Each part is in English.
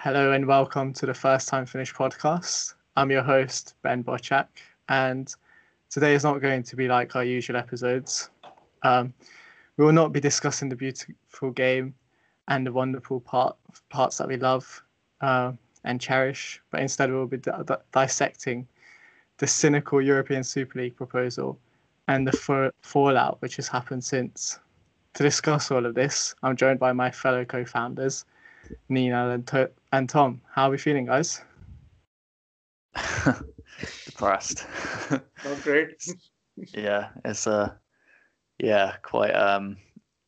Hello and welcome to the First Time Finish podcast. I'm your host, Ben Bochak, and today is not going to be like our usual episodes. Um, we will not be discussing the beautiful game and the wonderful part, parts that we love uh, and cherish, but instead we'll be di- dissecting the cynical European Super League proposal and the f- fallout which has happened since. To discuss all of this, I'm joined by my fellow co founders, Ninad and, to- and Tom. How are we feeling, guys? Depressed. Oh, great. yeah, it's a yeah, quite um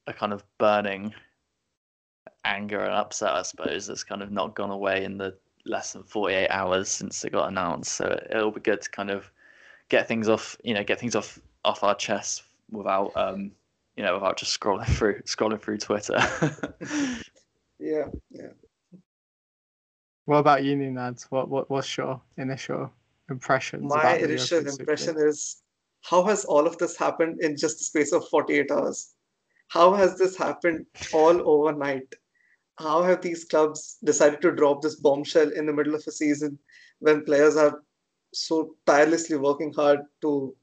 a kind of burning anger and upset, I suppose, that's kind of not gone away in the less than 48 hours since it got announced. So it'll be good to kind of get things off, you know, get things off off our chests without um you know, without just scrolling through scrolling through Twitter. yeah, yeah. What about you, Ninad? What what what's your initial impressions? My initial impression is how has all of this happened in just the space of 48 hours? How has this happened all overnight? How have these clubs decided to drop this bombshell in the middle of a season when players are so tirelessly working hard to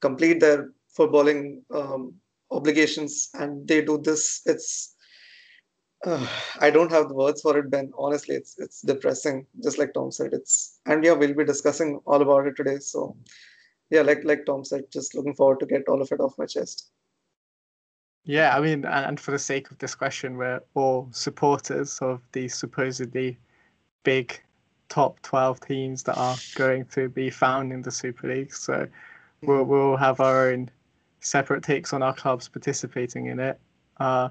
complete their footballing um, obligations and they do this? It's uh, I don't have the words for it, Ben. Honestly, it's it's depressing. Just like Tom said, it's and yeah, we'll be discussing all about it today. So yeah, like like Tom said, just looking forward to get all of it off my chest. Yeah, I mean, and for the sake of this question, we're all supporters of the supposedly big top 12 teams that are going to be found in the Super League. So we'll, mm-hmm. we'll have our own separate takes on our clubs participating in it. Uh,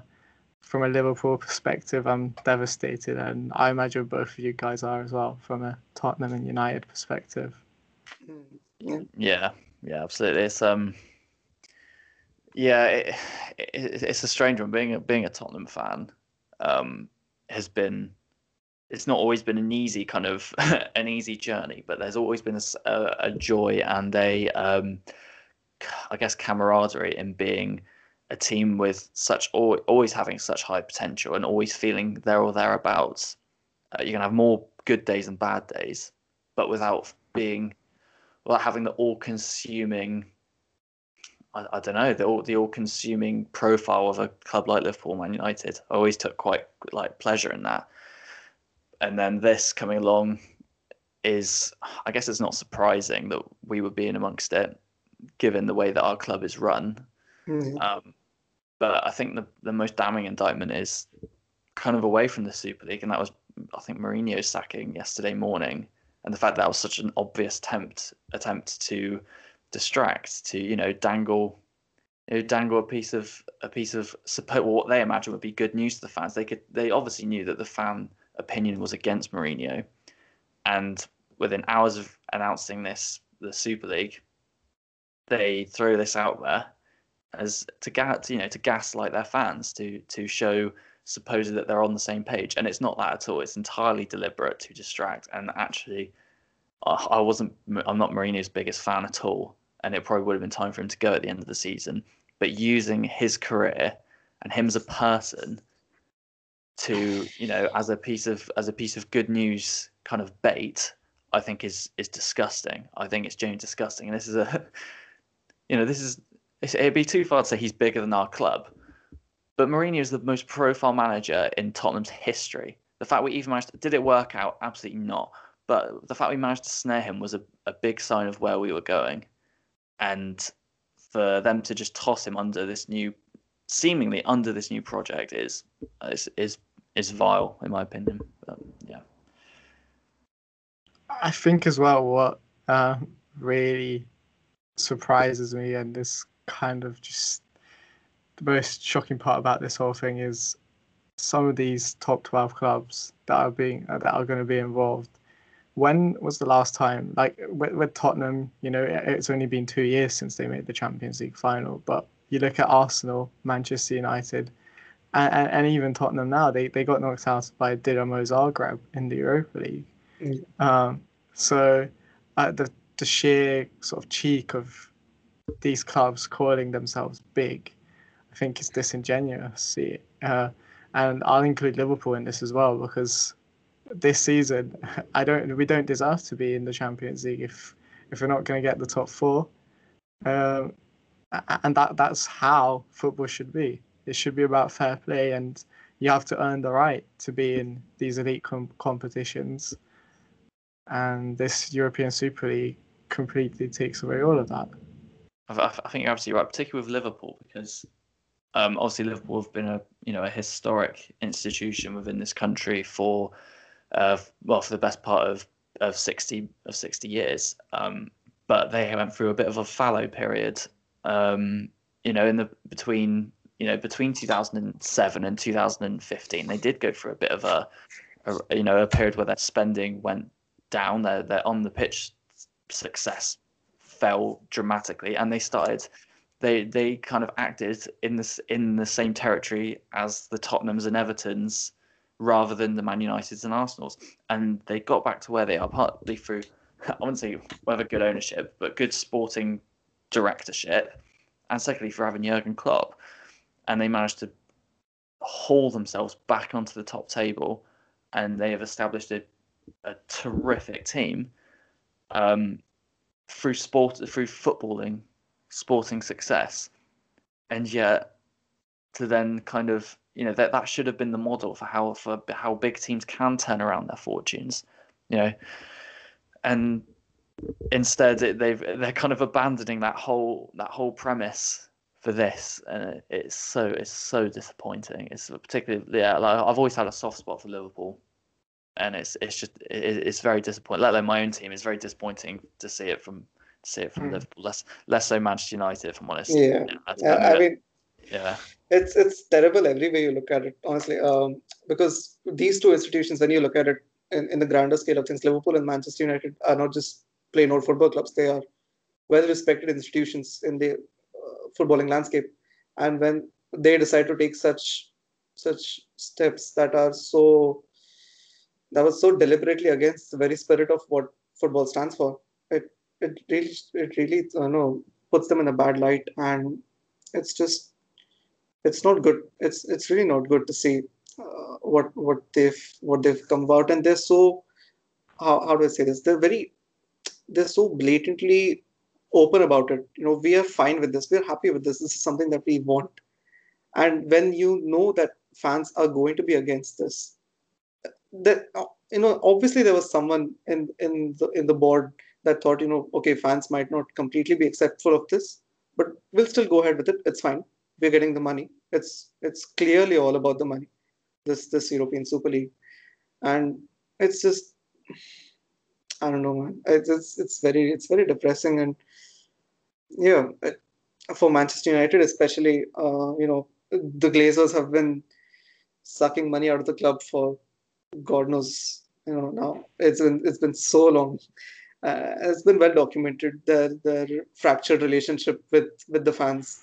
from a Liverpool perspective, I'm devastated, and I imagine both of you guys are as well from a Tottenham and United perspective. Mm, yeah, yeah, absolutely. It's um, yeah, it, it, it's a strange one. Being a being a Tottenham fan, um, has been. It's not always been an easy kind of an easy journey, but there's always been a, a joy and a, um, I guess, camaraderie in being a team with such always having such high potential and always feeling there or thereabouts. Uh, you can have more good days and bad days, but without being, without having the all-consuming. I, I don't know the all the all-consuming profile of a club like Liverpool, Man United. I always took quite like pleasure in that, and then this coming along is, I guess, it's not surprising that we would be in amongst it, given the way that our club is run. Mm-hmm. Um, but I think the, the most damning indictment is kind of away from the Super League, and that was I think Mourinho's sacking yesterday morning, and the fact that, that was such an obvious attempt attempt to distract, to you know dangle, you know, dangle a piece of a piece of support, what they imagine would be good news to the fans. They could they obviously knew that the fan opinion was against Mourinho, and within hours of announcing this the Super League, they throw this out there as to gas, you know, to gaslight their fans to to show supposedly that they're on the same page, and it's not that at all. It's entirely deliberate to distract. And actually, I wasn't. I'm not Mourinho's biggest fan at all, and it probably would have been time for him to go at the end of the season. But using his career and him as a person to, you know, as a piece of as a piece of good news kind of bait, I think is is disgusting. I think it's genuinely disgusting, and this is a, you know, this is it'd be too far to say he's bigger than our club, but Mourinho is the most profile manager in Tottenham's history. The fact we even managed to, did it work out? Absolutely not. But the fact we managed to snare him was a, a big sign of where we were going. And for them to just toss him under this new, seemingly under this new project is is is, is vile in my opinion. But, yeah. I think as well what uh, really surprises me and this kind of just the most shocking part about this whole thing is some of these top 12 clubs that are being that are going to be involved when was the last time like with, with tottenham you know it's only been two years since they made the champions league final but you look at arsenal manchester united and, and, and even tottenham now they, they got knocked out by dinamo zagreb in the europa league mm. um, so uh, the, the sheer sort of cheek of these clubs calling themselves big, I think it's disingenuous. Uh, and I'll include Liverpool in this as well because this season, I don't. We don't deserve to be in the Champions League if if we're not going to get the top four. Um, and that that's how football should be. It should be about fair play, and you have to earn the right to be in these elite com- competitions. And this European Super League completely takes away all of that. I, I think you're absolutely right, particularly with Liverpool, because um, obviously Liverpool have been a you know a historic institution within this country for uh, well for the best part of of sixty of sixty years. Um, but they went through a bit of a fallow period. Um, you know, in the between you know between 2007 and 2015, they did go through a bit of a, a you know a period where their spending went down. Their their on the pitch success fell dramatically, and they started they they kind of acted in this in the same territory as the Tottenhams and Evertons rather than the Man Uniteds and Arsenals. And they got back to where they are partly through I wouldn't say whether good ownership, but good sporting directorship, and secondly for having Jurgen Klopp. And they managed to haul themselves back onto the top table and they have established a, a terrific team um, through sport through footballing sporting success, and yet to then kind of you know that that should have been the model for how for how big teams can turn around their fortunes, you know, and instead it, they've they're kind of abandoning that whole that whole premise for this, and it's so it's so disappointing. It's particularly yeah, like I've always had a soft spot for Liverpool, and it's it's just it, it's very disappointing. Let alone my own team, it's very disappointing to see it from see it from mm. Liverpool. Less less so Manchester United, if I'm honest. Yeah, yeah I mean, yeah, it's it's terrible every way you look at it, honestly. Um, because these two institutions, when you look at it in, in the grander scale of things, Liverpool and Manchester United are not just plain old football clubs; they are well respected institutions in the uh, footballing landscape. And when they decide to take such such steps that are so that was so deliberately against the very spirit of what football stands for, it it really it really uh, know puts them in a bad light and it's just it's not good. It's it's really not good to see uh, what what they've what they've come about. And they're so how, how do i say this? They're very they're so blatantly open about it. You know we are fine with this. We're happy with this. This is something that we want. And when you know that fans are going to be against this that uh, you know obviously there was someone in in the in the board that thought, you know, okay, fans might not completely be acceptful of this, but we'll still go ahead with it. It's fine. We're getting the money. It's it's clearly all about the money. This this European Super League, and it's just I don't know, man. It's it's, it's very it's very depressing, and yeah, for Manchester United especially, uh, you know, the Glazers have been sucking money out of the club for God knows, you know, now. It's been it's been so long. Uh, has been well documented their their fractured relationship with with the fans,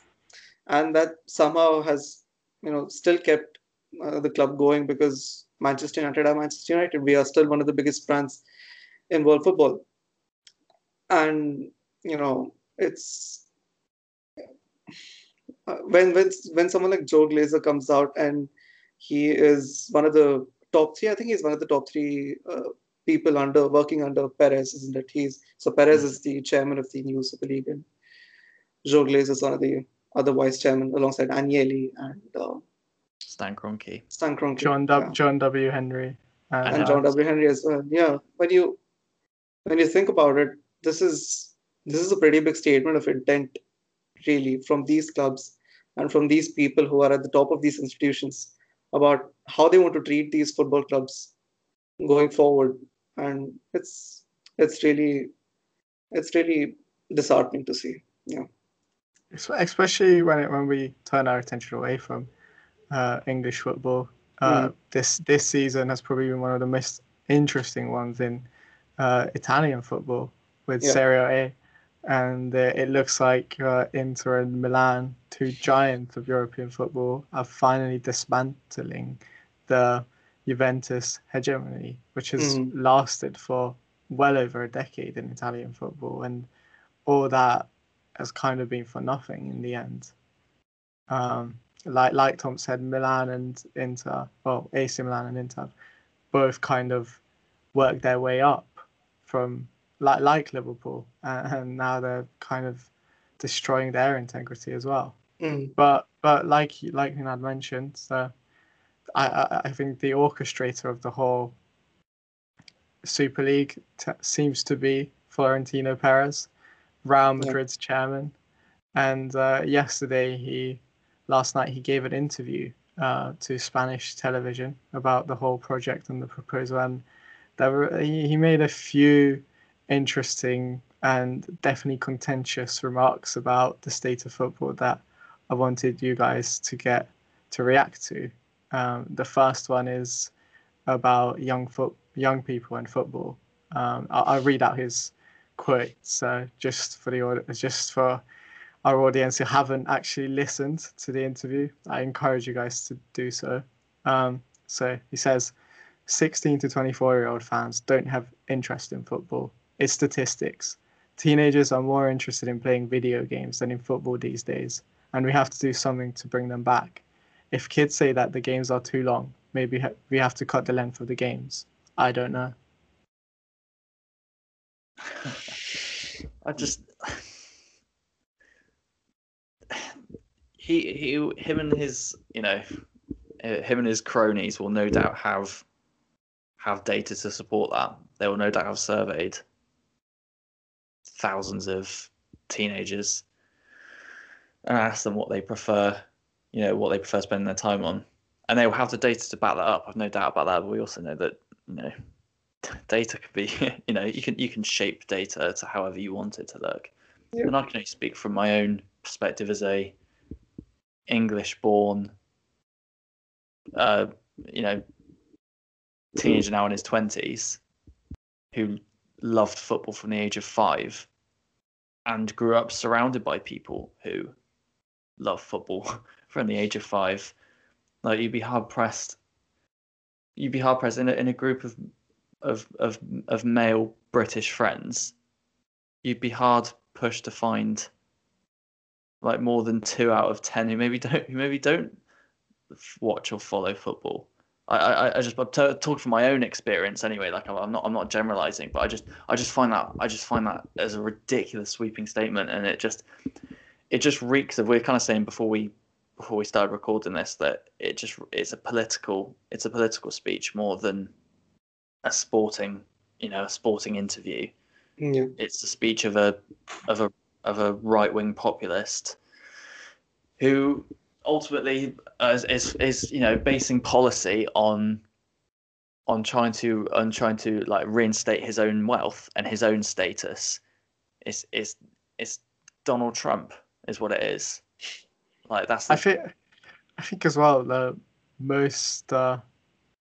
and that somehow has you know still kept uh, the club going because Manchester United are Manchester United. We are still one of the biggest brands in world football, and you know it's uh, when when when someone like Joe Glazer comes out and he is one of the top three. I think he's one of the top three uh, people under working under Perez, isn't it? He's so Perez is the chairman of the new Super League, and Joe Glazer is one of the other vice chairman alongside Agnelli and uh, Stan Kroenke. Stan Kroenke. John W. Yeah. John W. Henry. And, and John W. Henry as well. Yeah, when you when you think about it, this is this is a pretty big statement of intent, really, from these clubs and from these people who are at the top of these institutions about how they want to treat these football clubs going forward and it's it's really it's really disheartening to see yeah especially when it, when we turn our attention away from uh, English football. Uh, mm. This this season has probably been one of the most interesting ones in uh, Italian football with yeah. Serie A, and uh, it looks like uh, Inter and Milan, two giants of European football, are finally dismantling the Juventus hegemony, which has mm. lasted for well over a decade in Italian football, and all that has kind of been for nothing in the end. Um, like like Tom said, Milan and Inter, well, AC Milan and Inter, both kind of worked their way up from like like Liverpool, and, and now they're kind of destroying their integrity as well. Mm. But but like like Nad mentioned, uh, I, I I think the orchestrator of the whole Super League t- seems to be Florentino Perez, Real Madrid's yeah. chairman, and uh, yesterday he last night he gave an interview uh, to Spanish television about the whole project and the proposal, and there were, he, he made a few interesting and definitely contentious remarks about the state of football that I wanted you guys to get to react to. Um, the first one is about young foot young people and football. Um, I'll, I'll, read out his quote. uh, just for the just for our audience who haven't actually listened to the interview. I encourage you guys to do so. Um, so he says, 16 to 24 year old fans don't have interest in football. It's statistics. Teenagers are more interested in playing video games than in football these days, and we have to do something to bring them back. If kids say that the games are too long, maybe we have to cut the length of the games. I don't know. I just he he him and his you know uh, him and his cronies will no doubt have have data to support that. They will no doubt have surveyed thousands of teenagers and asked them what they prefer, you know, what they prefer spending their time on, and they will have the data to back that up. I've no doubt about that. But we also know that you know data could be you know you can you can shape data to however you want it to look yeah. and i can only speak from my own perspective as a english born uh you know teenager now in his 20s who loved football from the age of five and grew up surrounded by people who love football from the age of five like you'd be hard pressed you'd be hard pressed in a, in a group of of of of male British friends, you'd be hard pushed to find like more than two out of ten who maybe don't who maybe don't watch or follow football. I I, I just I'm t- talk from my own experience anyway. Like I'm, I'm not I'm not generalizing, but I just I just find that I just find that as a ridiculous sweeping statement, and it just it just reeks of. We're kind of saying before we before we started recording this that it just it's a political it's a political speech more than a sporting, you know, a sporting interview. Yeah. It's the speech of a of a of a right wing populist who ultimately is, is is you know basing policy on on trying to on trying to like reinstate his own wealth and his own status. It's it's it's Donald Trump is what it is. Like that's. The... I think I think as well the most uh,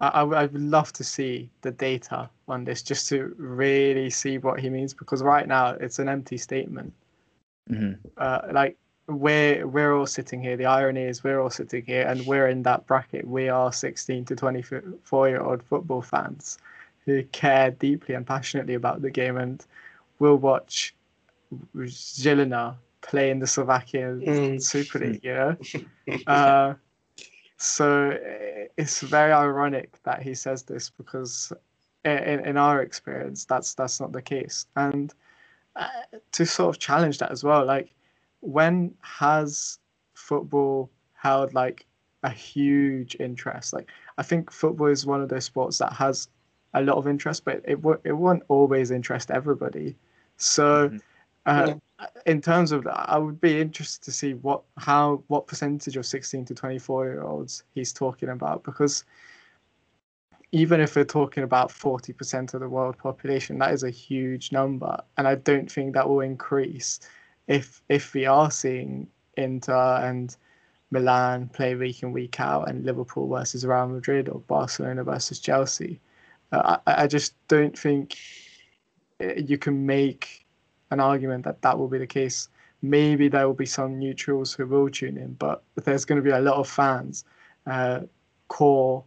I, I would love to see the data on this just to really see what he means because right now it's an empty statement. Mm-hmm. Uh, like we're we're all sitting here. The irony is we're all sitting here and we're in that bracket. We are 16 to 24 year old football fans who care deeply and passionately about the game and will watch Žilina play in the Slovakian mm. Super League. You know. uh, so eh, it's very ironic that he says this because in, in our experience, that's that's not the case. And uh, to sort of challenge that as well, like when has football held like a huge interest? Like I think football is one of those sports that has a lot of interest, but it it won't always interest everybody. So. Mm-hmm. Uh, in terms of that, I would be interested to see what how what percentage of 16 to 24 year olds he's talking about because even if we're talking about 40% of the world population, that is a huge number, and I don't think that will increase if if we are seeing Inter and Milan play week in week out, and Liverpool versus Real Madrid or Barcelona versus Chelsea. Uh, I, I just don't think uh, you can make an argument that that will be the case. Maybe there will be some neutrals who will tune in, but there's going to be a lot of fans, uh, core,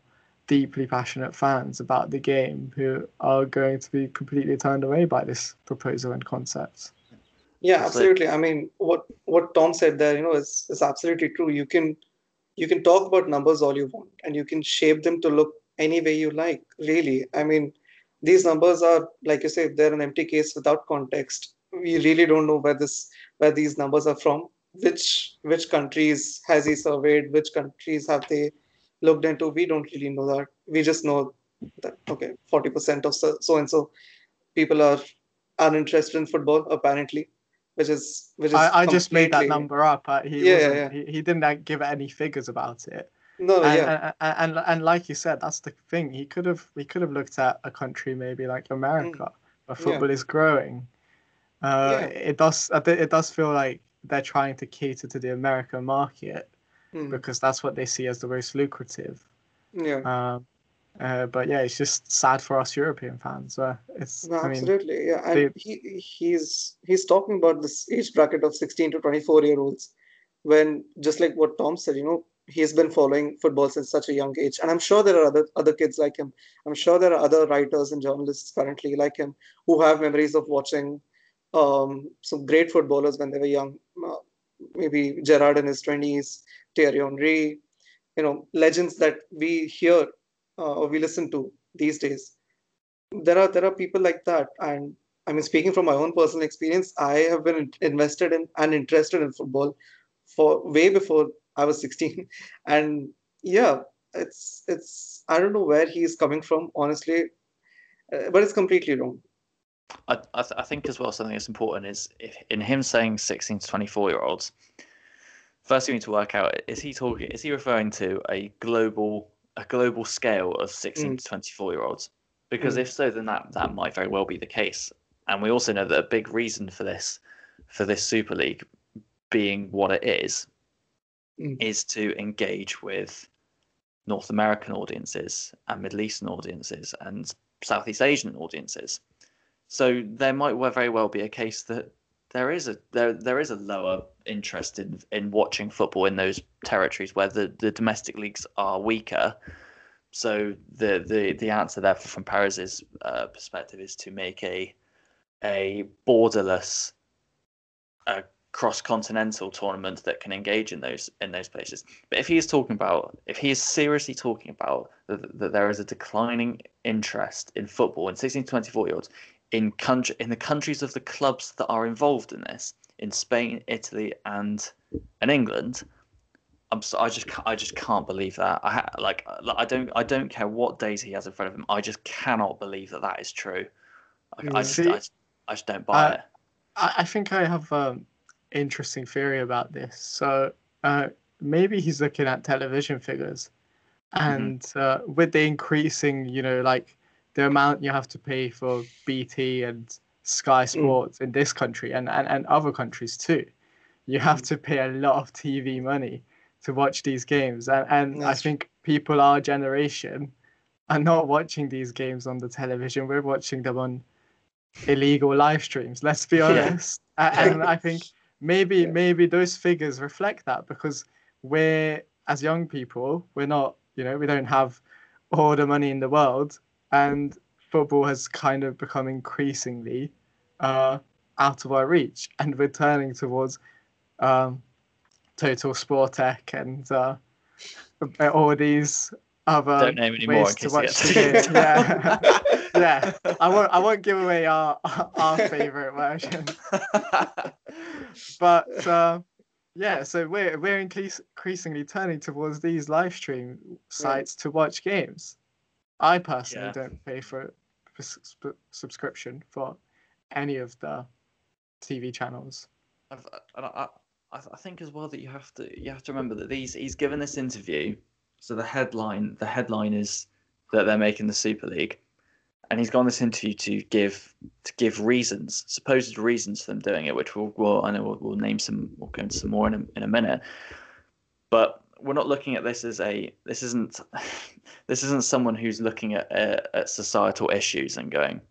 deeply passionate fans about the game who are going to be completely turned away by this proposal and concept. Yeah, absolutely. I mean, what what Tom said there, you know, is is absolutely true. You can you can talk about numbers all you want, and you can shape them to look any way you like, really. I mean, these numbers are, like you say, they're an empty case without context. We really don't know where this where these numbers are from. Which which countries has he surveyed? Which countries have they looked into? We don't really know that. We just know that okay, forty percent of so and so people are uninterested in football apparently which is which is I, I just made that number up. he yeah, yeah. He, he didn't give any figures about it. No, and, yeah, and, and, and like you said, that's the thing. He could have he could have looked at a country maybe like America, mm. where football yeah. is growing. Uh, yeah. It does it does feel like they're trying to cater to the American market mm. because that's what they see as the most lucrative. Yeah. Um, uh, but yeah, it's just sad for us European fans. Uh, it's no, I absolutely, mean, yeah. And they, he he's he's talking about this age bracket of 16 to 24 year olds, when just like what Tom said, you know, he's been following football since such a young age, and I'm sure there are other other kids like him. I'm sure there are other writers and journalists currently like him who have memories of watching um, some great footballers when they were young. Uh, maybe Gerrard in his 20s, Thierry Henry, you know, legends that we hear uh, or we listen to these days. There are there are people like that, and I mean, speaking from my own personal experience, I have been invested in and interested in football for way before I was 16, and yeah, it's it's I don't know where he's coming from, honestly, uh, but it's completely wrong. I I, th- I, think as well something that's important is if, in him saying 16 to 24 year olds. First, we need to work out is he talking? Is he referring to a global a global scale of 16 mm. to 24 year olds? Because mm. if so, then that, that might very well be the case. And we also know that a big reason for this, for this Super League being what it is, mm. is to engage with North American audiences and Middle Eastern audiences and Southeast Asian audiences. So there might very well be a case that there is a there there is a lower interest in in watching football in those territories where the, the domestic leagues are weaker. So the the the answer there from Perez's uh, perspective is to make a a borderless uh, cross continental tournament that can engage in those in those places. But if he is talking about if he is seriously talking about that, that there is a declining interest in football in 16 to 24 year olds in country in the countries of the clubs that are involved in this in Spain, Italy, and and England. I'm so, I just I just can't believe that. I ha, like I don't I don't care what days he has in front of him. I just cannot believe that that is true. I, I, just, I, just, I just don't buy uh, it. I think I have an um, interesting theory about this. So uh, maybe he's looking at television figures, mm-hmm. and mm-hmm. uh, with the increasing, you know, like the amount you have to pay for BT and Sky mm. Sports mm. in this country and, and, and other countries too. You have mm. to pay a lot of TV money to watch these games. And, and I think people our generation are not watching these games on the television. We're watching them on illegal live streams, let's be honest. Yeah. and I think maybe yeah. maybe those figures reflect that because we're as young people, we're not, you know, we don't have all the money in the world and football has kind of become increasingly uh, out of our reach, and we're turning towards um, Total tech and uh, all these other Don't name any ways to watch the game. Yeah, yeah. I won't. I won't give away our our favorite version. but uh, yeah, so we're we're increasingly turning towards these live stream sites yeah. to watch games. I personally yeah. don't pay for, subscription for any of the TV channels. I've, uh, I, I, I think as well that you have to you have to remember that these he's given this interview, so the headline the headline is that they're making the Super League, and he's gone this interview to give to give reasons, supposed reasons for them doing it, which we'll, we'll I know we'll, we'll name some we'll go into some more in a, in a minute, but we're not looking at this as a this isn't this isn't someone who's looking at, uh, at societal issues and going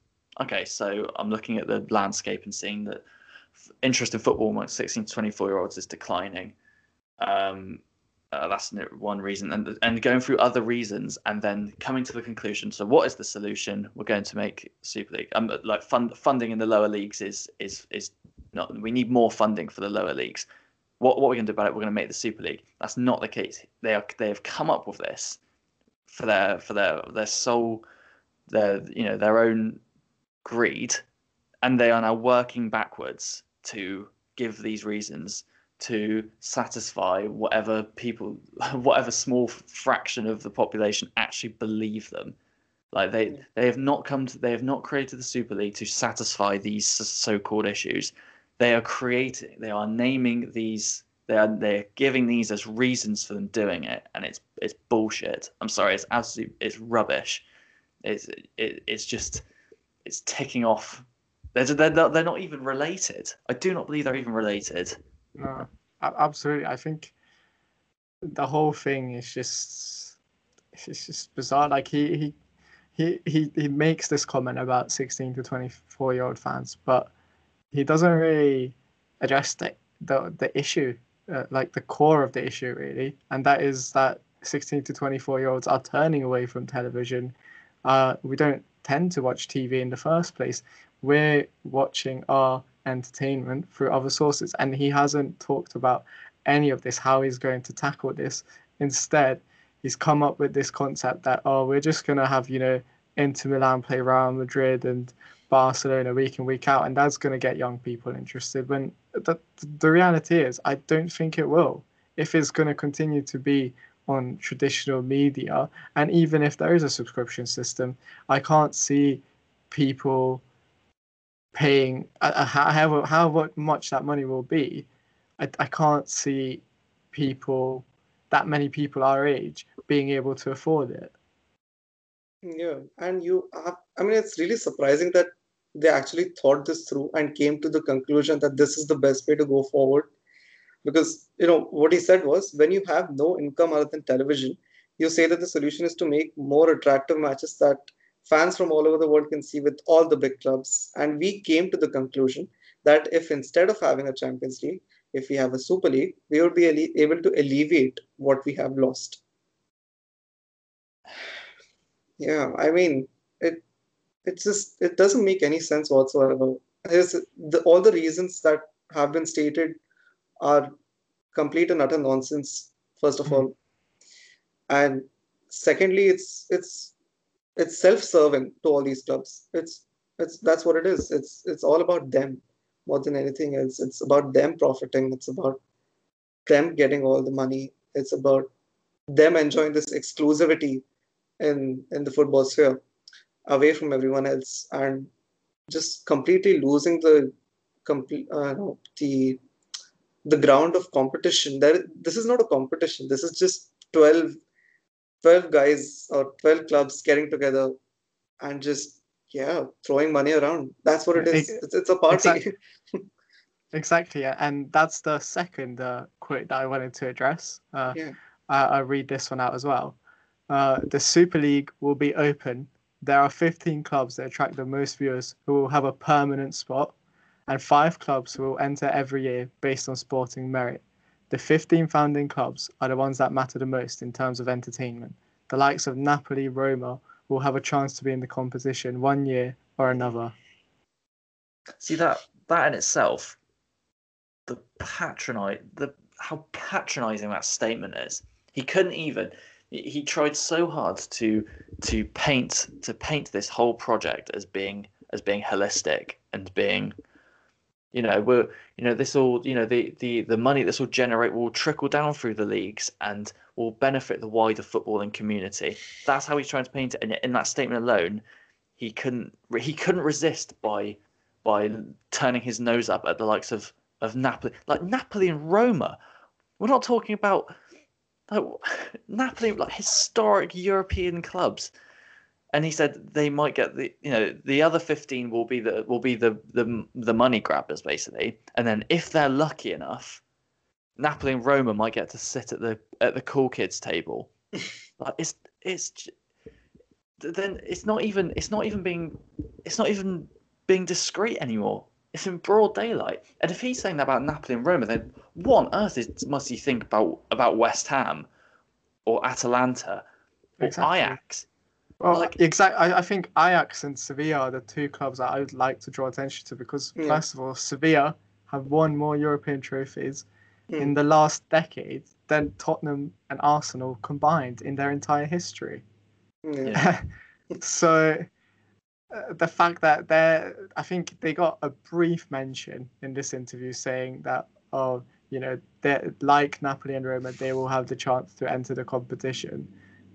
okay so i'm looking at the landscape and seeing that interest in football amongst 16 to 24 year olds is declining. Um, uh, that's one reason. And and going through other reasons and then coming to the conclusion so what is the solution? We're going to make super league um, like fund, funding in the lower leagues is is is not we need more funding for the lower leagues what what are we going to do about it? We're going to make the Super League. That's not the case. They are they have come up with this for their for their their sole their you know their own greed, and they are now working backwards to give these reasons to satisfy whatever people whatever small fraction of the population actually believe them like they they have not come to they have not created the super league to satisfy these so-called issues they are creating they are naming these they are they're giving these as reasons for them doing it and it's it's bullshit. I'm sorry it's absolutely it's rubbish. It's it, it's just it's ticking off. They're, they're, not, they're not even related. I do not believe they're even related. No absolutely. I think the whole thing is just it's just bizarre. Like he he he he, he makes this comment about 16 to 24 year old fans but he doesn't really address the the, the issue uh, like the core of the issue really. And that is that 16 to 24 year olds are turning away from television. Uh, we don't tend to watch tv in the first place. We're watching our entertainment through other sources. And he hasn't talked about any of this how he's going to tackle this. Instead he's come up with this concept that oh we're just going to have you know Inter Milan play Real Madrid and Barcelona week in week out, and that's going to get young people interested. When the the reality is, I don't think it will. If it's going to continue to be on traditional media, and even if there is a subscription system, I can't see people paying uh, however however much that money will be. I, I can't see people that many people our age being able to afford it. Yeah, and you have, I mean, it's really surprising that they actually thought this through and came to the conclusion that this is the best way to go forward. Because, you know, what he said was when you have no income other than television, you say that the solution is to make more attractive matches that fans from all over the world can see with all the big clubs. And we came to the conclusion that if instead of having a Champions League, if we have a Super League, we would be able to alleviate what we have lost. Yeah, I mean, it it's just it doesn't make any sense whatsoever. the, all the reasons that have been stated are complete and utter nonsense. First of mm-hmm. all, and secondly, it's it's it's self-serving to all these clubs. It's it's that's what it is. It's it's all about them more than anything else. It's about them profiting. It's about them getting all the money. It's about them enjoying this exclusivity in in the football sphere away from everyone else and just completely losing the complete uh, the the ground of competition there this is not a competition this is just 12 12 guys or 12 clubs getting together and just yeah throwing money around that's what it is it's, it's a party exactly. exactly yeah. and that's the second uh, quote that i wanted to address uh, yeah. I, I read this one out as well uh, the Super League will be open. There are 15 clubs that attract the most viewers who will have a permanent spot, and five clubs who will enter every year based on sporting merit. The 15 founding clubs are the ones that matter the most in terms of entertainment. The likes of Napoli, Roma will have a chance to be in the competition one year or another. See that that in itself, the patronize the how patronizing that statement is. He couldn't even he tried so hard to to paint to paint this whole project as being as being holistic and being you know we're you know this all you know the the the money this will generate will trickle down through the leagues and will benefit the wider footballing community. That's how he's trying to paint it. And in that statement alone he couldn't he couldn't resist by by turning his nose up at the likes of of Napoli like Napoli and Roma. We're not talking about like Napoli, like historic European clubs, and he said they might get the you know the other fifteen will be the will be the the the money grabbers basically, and then if they're lucky enough, Napoli and Roma might get to sit at the at the cool kids table. like it's it's then it's not even it's not even being it's not even being discreet anymore. It's in broad daylight. And if he's saying that about Napoli and Roma, then what on earth is, must he think about about West Ham or Atalanta or exactly. Ajax? Well, like, exactly. I, I think Ajax and Sevilla are the two clubs that I would like to draw attention to because, yeah. first of all, Sevilla have won more European trophies mm. in the last decade than Tottenham and Arsenal combined in their entire history. Yeah. so the fact that they're, I think they got a brief mention in this interview saying that, oh, you know, like Napoli and Roma, they will have the chance to enter the competition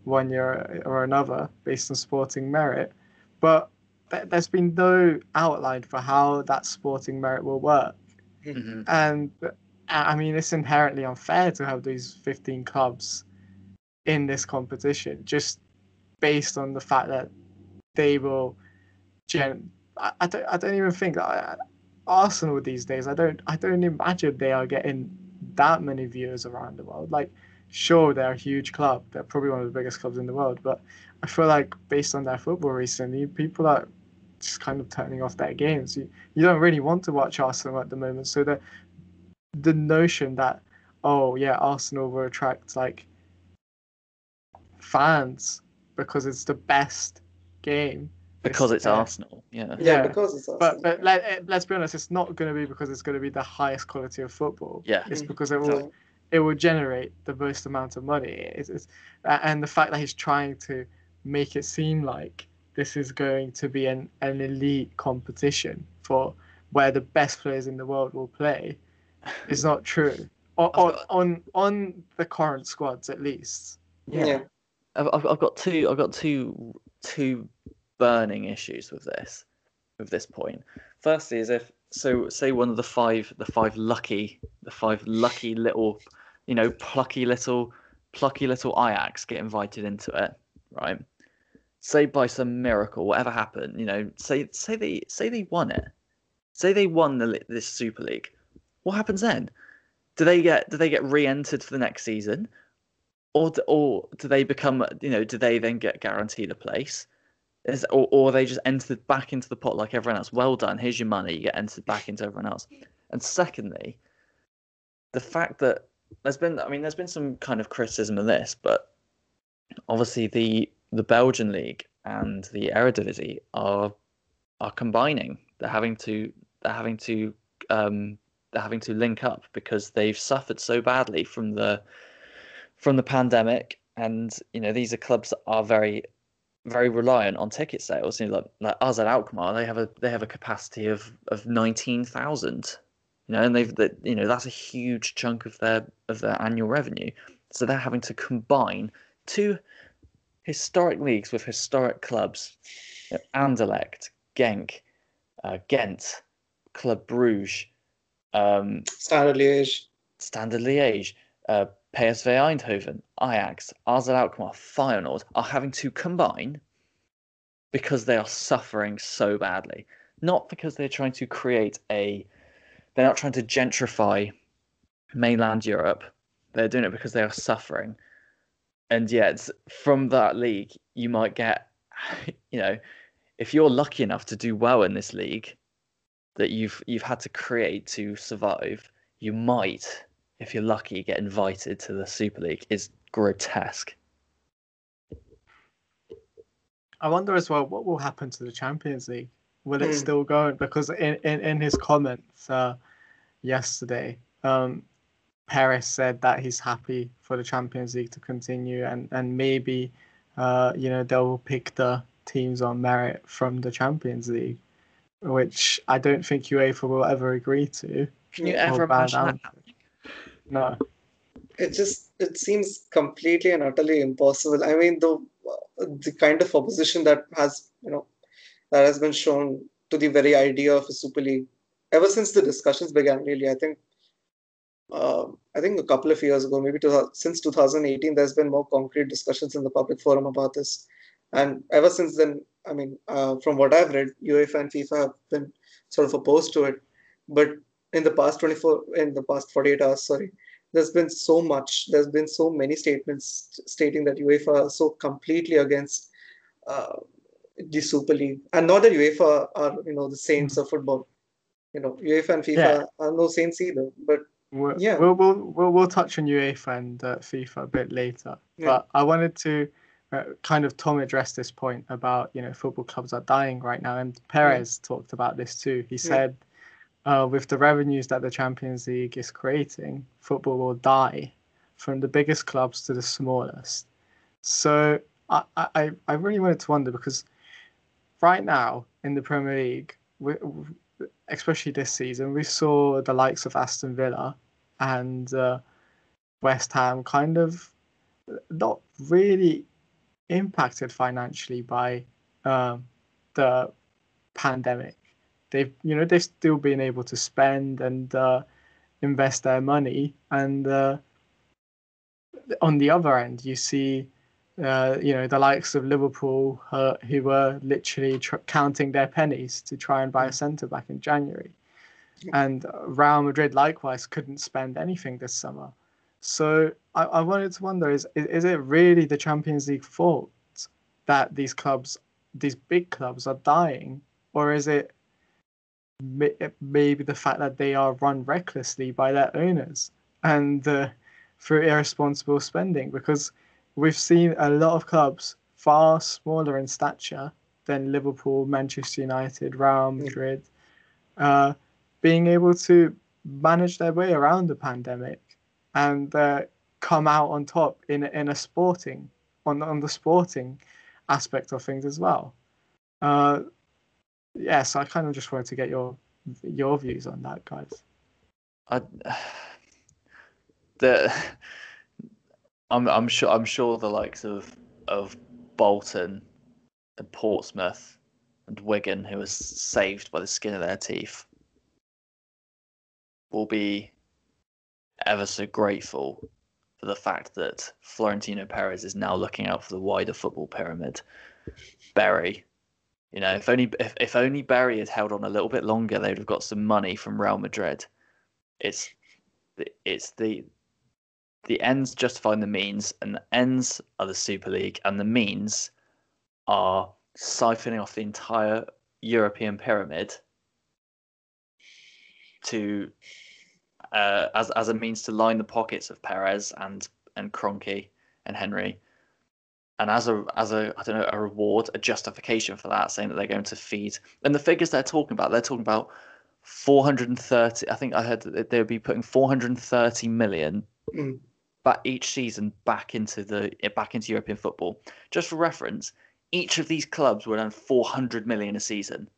one year or another based on sporting merit. But th- there's been no outline for how that sporting merit will work. Mm-hmm. And I mean, it's inherently unfair to have these 15 clubs in this competition just based on the fact that they will. Gen- I, I don't. I don't even think that I, Arsenal these days. I don't. I don't imagine they are getting that many viewers around the world. Like, sure, they're a huge club. They're probably one of the biggest clubs in the world. But I feel like based on their football recently, people are just kind of turning off their games. You, you don't really want to watch Arsenal at the moment. So the the notion that oh yeah, Arsenal will attract like fans because it's the best game. Because it's uh, Arsenal. Yeah. Yeah, Yeah, because it's But Arsenal. but let, eh, let's be honest, it's not going to be because it's going to be the highest quality of football. Yeah. It's Mm. because it will No. it will generate the most amount of money. It's, it's, a- and the fact that he's trying to make it seem like this is going to be an, an elite competition for where the best players in the world will play is not true. On, on, got- on on the current squads at least. yeah. I've, I've I've got two I've got two two burning issues with this with this point. Firstly, is if so say one of the five the five lucky the five lucky little you know plucky little plucky little Ajax get invited into it, right? Say by some miracle, whatever happened, you know, say say they say they won it, say they won the this Super League, what happens then? Do they get do they get re-entered for the next season? or d- or do they become you know do they then get guaranteed a place Is, or, or they just entered back into the pot like everyone else. Well done. Here's your money. You get entered back into everyone else. And secondly the fact that there's been i mean there's been some kind of criticism of this but obviously the the belgian league and the eredivisie are are combining. They're having to they're having to um they're having to link up because they've suffered so badly from the from the pandemic, and you know these are clubs that are very, very reliant on ticket sales. You know, like like us at Alkmaar, they have a they have a capacity of of nineteen thousand. You know, and they've that you know that's a huge chunk of their of their annual revenue. So they're having to combine two historic leagues with historic clubs, you know, Anderlecht, Genk, uh, Ghent, Club Bruges, um, Standard Liège. Standard Liège, uh, PSV Eindhoven, Ajax, AZ Alkmaar, Feyenoord are having to combine because they are suffering so badly. Not because they're trying to create a, they're not trying to gentrify mainland Europe. They're doing it because they are suffering. And yet, from that league, you might get, you know, if you're lucky enough to do well in this league that you've you've had to create to survive, you might if you're lucky, get invited to the Super League is grotesque. I wonder as well what will happen to the Champions League. Will it Hmm. still go? Because in, in, in his comments uh, yesterday, um, Perez said that he's happy for the Champions League to continue, and and maybe, uh, you know, they'll pick the teams on merit from the Champions League, which I don't think UEFA will ever agree to. Can you ever imagine that? No. It just it seems completely and utterly impossible. I mean, the the kind of opposition that has you know that has been shown to the very idea of a Super League ever since the discussions began. Really, I think um, I think a couple of years ago, maybe to, since 2018, there's been more concrete discussions in the public forum about this, and ever since then, I mean, uh, from what I've read, UEFA and FIFA have been sort of opposed to it, but in the past 24, in the past 48 hours, sorry, there's been so much, there's been so many statements stating that UEFA are so completely against uh, the Super League, and not that UEFA are, you know, the saints of football. You know, UEFA and FIFA Yeah. are no saints either, but We'll, Yeah. we'll, we'll, we'll, we'll touch on UEFA and uh, FIFA a bit later. Yeah. But I wanted to uh, kind of Tom address this point about, you know, football clubs are dying right now. And Perez talked about this too. He said, uh, with the revenues that the Champions League is creating, football will die from the biggest clubs to the smallest. So I, I, I really wanted to wonder because right now in the Premier League, we, especially this season, we saw the likes of Aston Villa and uh, West Ham kind of not really impacted financially by um, the pandemic. They've, you know, they've still been able to spend and uh, invest their money, and uh, on the other end, you see, uh, you know, the likes of Liverpool uh, who were literally tr- counting their pennies to try and buy a centre back in January, and Real Madrid likewise couldn't spend anything this summer. So I, I wanted to wonder: is is it really the Champions League fault that these clubs, these big clubs, are dying, or is it maybe the fact that they are run recklessly by their owners and uh, through irresponsible spending? Because we've seen a lot of clubs far smaller in stature than Liverpool, Manchester United, Real Madrid, uh, being able to manage their way around the pandemic and uh, come out on top in in a sporting on on the sporting aspect of things as well. Uh, yeah, so I kind of just wanted to get your your views on that, guys. I, the I'm I'm sure I'm sure the likes of of Bolton and Portsmouth and Wigan, who was saved by the skin of their teeth, will be ever so grateful for the fact that Florentino Perez is now looking out for the wider football pyramid. Bury, you know, if only if, if only Bury had held on a little bit longer, they'd have got some money from Real Madrid. It's it's the the ends justifying the means, and the ends are the Super League, and the means are siphoning off the entire European pyramid to uh, as as a means to line the pockets of Perez and and Kroenke and Henry, and as a as a I don't know a reward, a justification for that, saying that they're going to feed. And the figures they're talking about, they're talking about 430. I think I heard that they would be putting 430 million mm. back each season back into the back into European football. Just for reference, each of these clubs would earn 400 million a season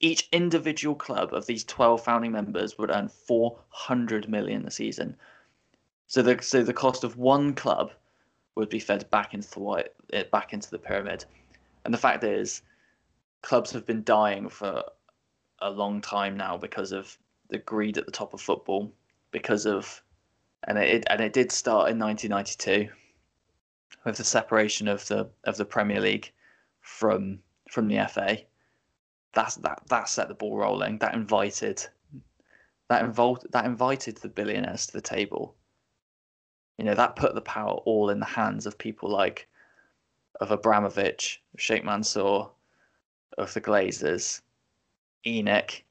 each individual club of these 12 founding members would earn 400 million a season. So the so the cost of one club would be fed back into the white, eh, back into the pyramid. And the fact is, clubs have been dying for a long time now because of the greed at the top of football, because of and it and it did start in 1992 with the separation of the of the Premier League from from the FA that's that that set the ball rolling. That invited that involved that invited the billionaires to the table. You know, that put the power all in the hands of people like of Abramovich, Sheikh Mansour, of the Glazers, ENIC.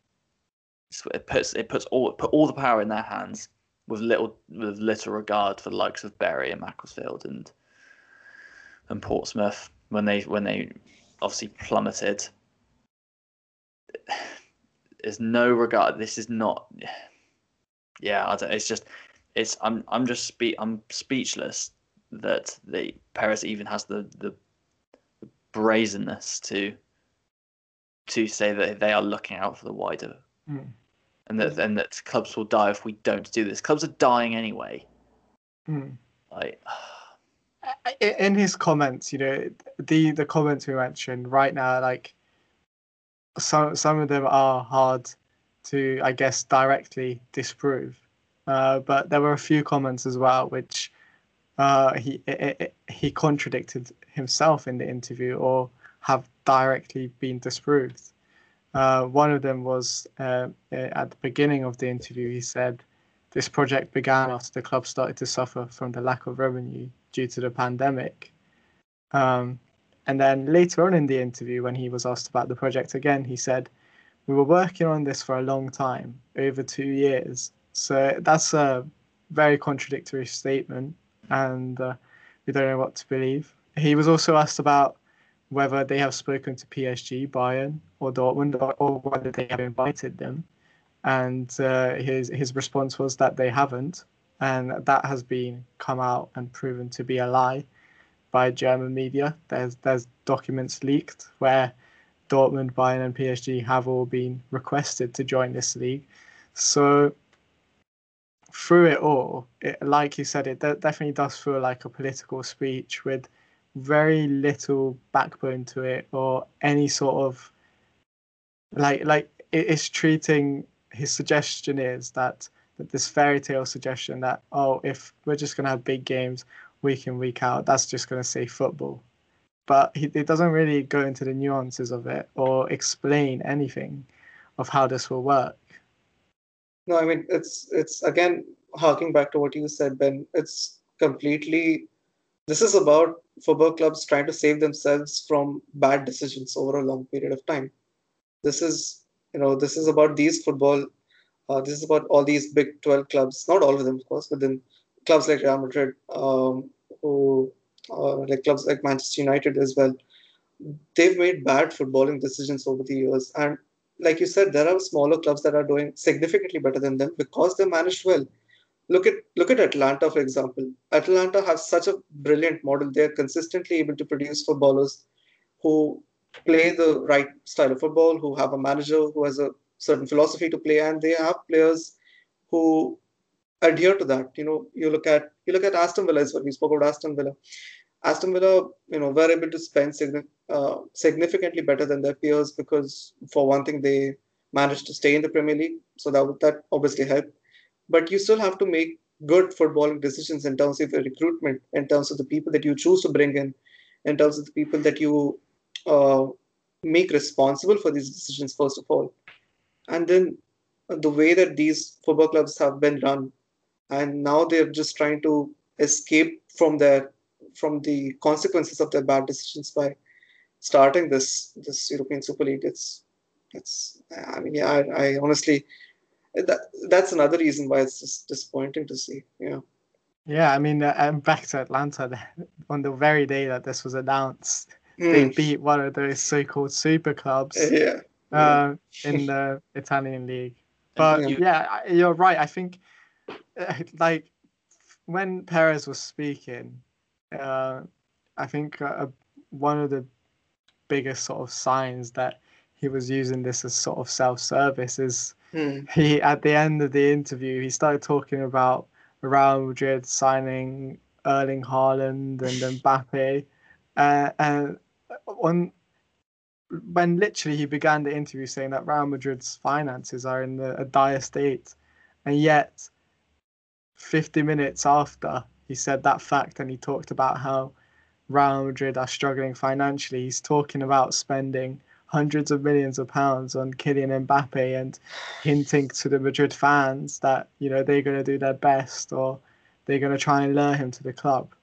It puts it puts all put all the power in their hands with little with little regard for the likes of Bury and Macclesfield and and Portsmouth when they when they obviously plummeted there's no regard. This is not. Yeah, I don't. It's just. It's. I'm. I'm just. Spe- I'm speechless that the Perez even has the the brazenness to to say that they are looking out for the wider mm. and that and that clubs will die if we don't do this. Clubs are dying anyway. Mm. Like in his comments, you know, the the comments we mentioned right now, like some some of them are hard to, I guess, directly disprove. Uh, but there were a few comments as well which uh, he it, it, he contradicted himself in the interview or have directly been disproved. Uh, one of them was uh, at the beginning of the interview. He said, "This project began after the club started to suffer from the lack of revenue due to the pandemic." Um, and then later on in the interview, when he was asked about the project again, he said, We were working on this for a long time, over two years. So that's a very contradictory statement, and uh, we don't know what to believe. He was also asked about whether they have spoken to PSG, Bayern, or Dortmund, or, whether they have invited them. And uh, his his response was that they haven't, and that has been come out and proven to be a lie by German media. There's there's documents leaked where Dortmund, Bayern, and PSG have all been requested to join this league. So through it all, it, like you said, it definitely does feel like a political speech with very little backbone to it or any sort of like like it's treating his suggestion is that that this fairy tale suggestion that oh if we're just going to have big games week in week out that's just going to say football. But he, it doesn't really go into the nuances of it or explain anything of how this will work no i mean it's it's again harking back to what you said ben it's completely this is about football clubs trying to save themselves from bad decisions over a long period of time. This is you know this is about these football uh, this is about all these big 12 clubs not all of them of course but then clubs like real madrid um, who uh, like clubs like manchester united as well they've made bad footballing decisions over the years and like you said there are smaller clubs that are doing significantly better than them because they're managed well look at look at atalanta for example atalanta has such a brilliant model they're consistently able to produce footballers who play the right style of football, who have a manager who has a certain philosophy to play, and they have players who adhere to that. You know, you look at you look at Aston Villa as well. We spoke about Aston Villa. Aston Villa, you know, were able to spend uh, significantly better than their peers because, for one thing, they managed to stay in the Premier League, so that that obviously helped. But you still have to make good footballing decisions in terms of your recruitment, in terms of the people that you choose to bring in, in terms of the people that you uh, make responsible for these decisions first of all and then the way that these football clubs have been run and now they're just trying to escape from their from the consequences of their bad decisions by starting this this European Super League. It's it's I mean yeah I, I honestly that that's another reason why it's just disappointing to see. Yeah. Yeah, I mean, uh, I'm back to Atalanta on the very day that this was announced mm. they beat one of those so-called super clubs yeah. Uh, in the Italian league. But yeah, you're right. I think uh, like when Perez was speaking, uh, I think uh, one of the biggest sort of signs that he was using this as sort of self-service is mm. he at the end of the interview he started talking about Real Madrid signing Erling Haaland and Mbappe, uh, and on when literally he began the interview saying that Real Madrid's finances are in a dire state, and yet 50 minutes after he said that fact and he talked about how Real Madrid are struggling financially, he's talking about spending hundreds of millions of pounds on Kylian Mbappe and hinting to the Madrid fans that you know they're going to do their best or they're going to try and lure him to the club.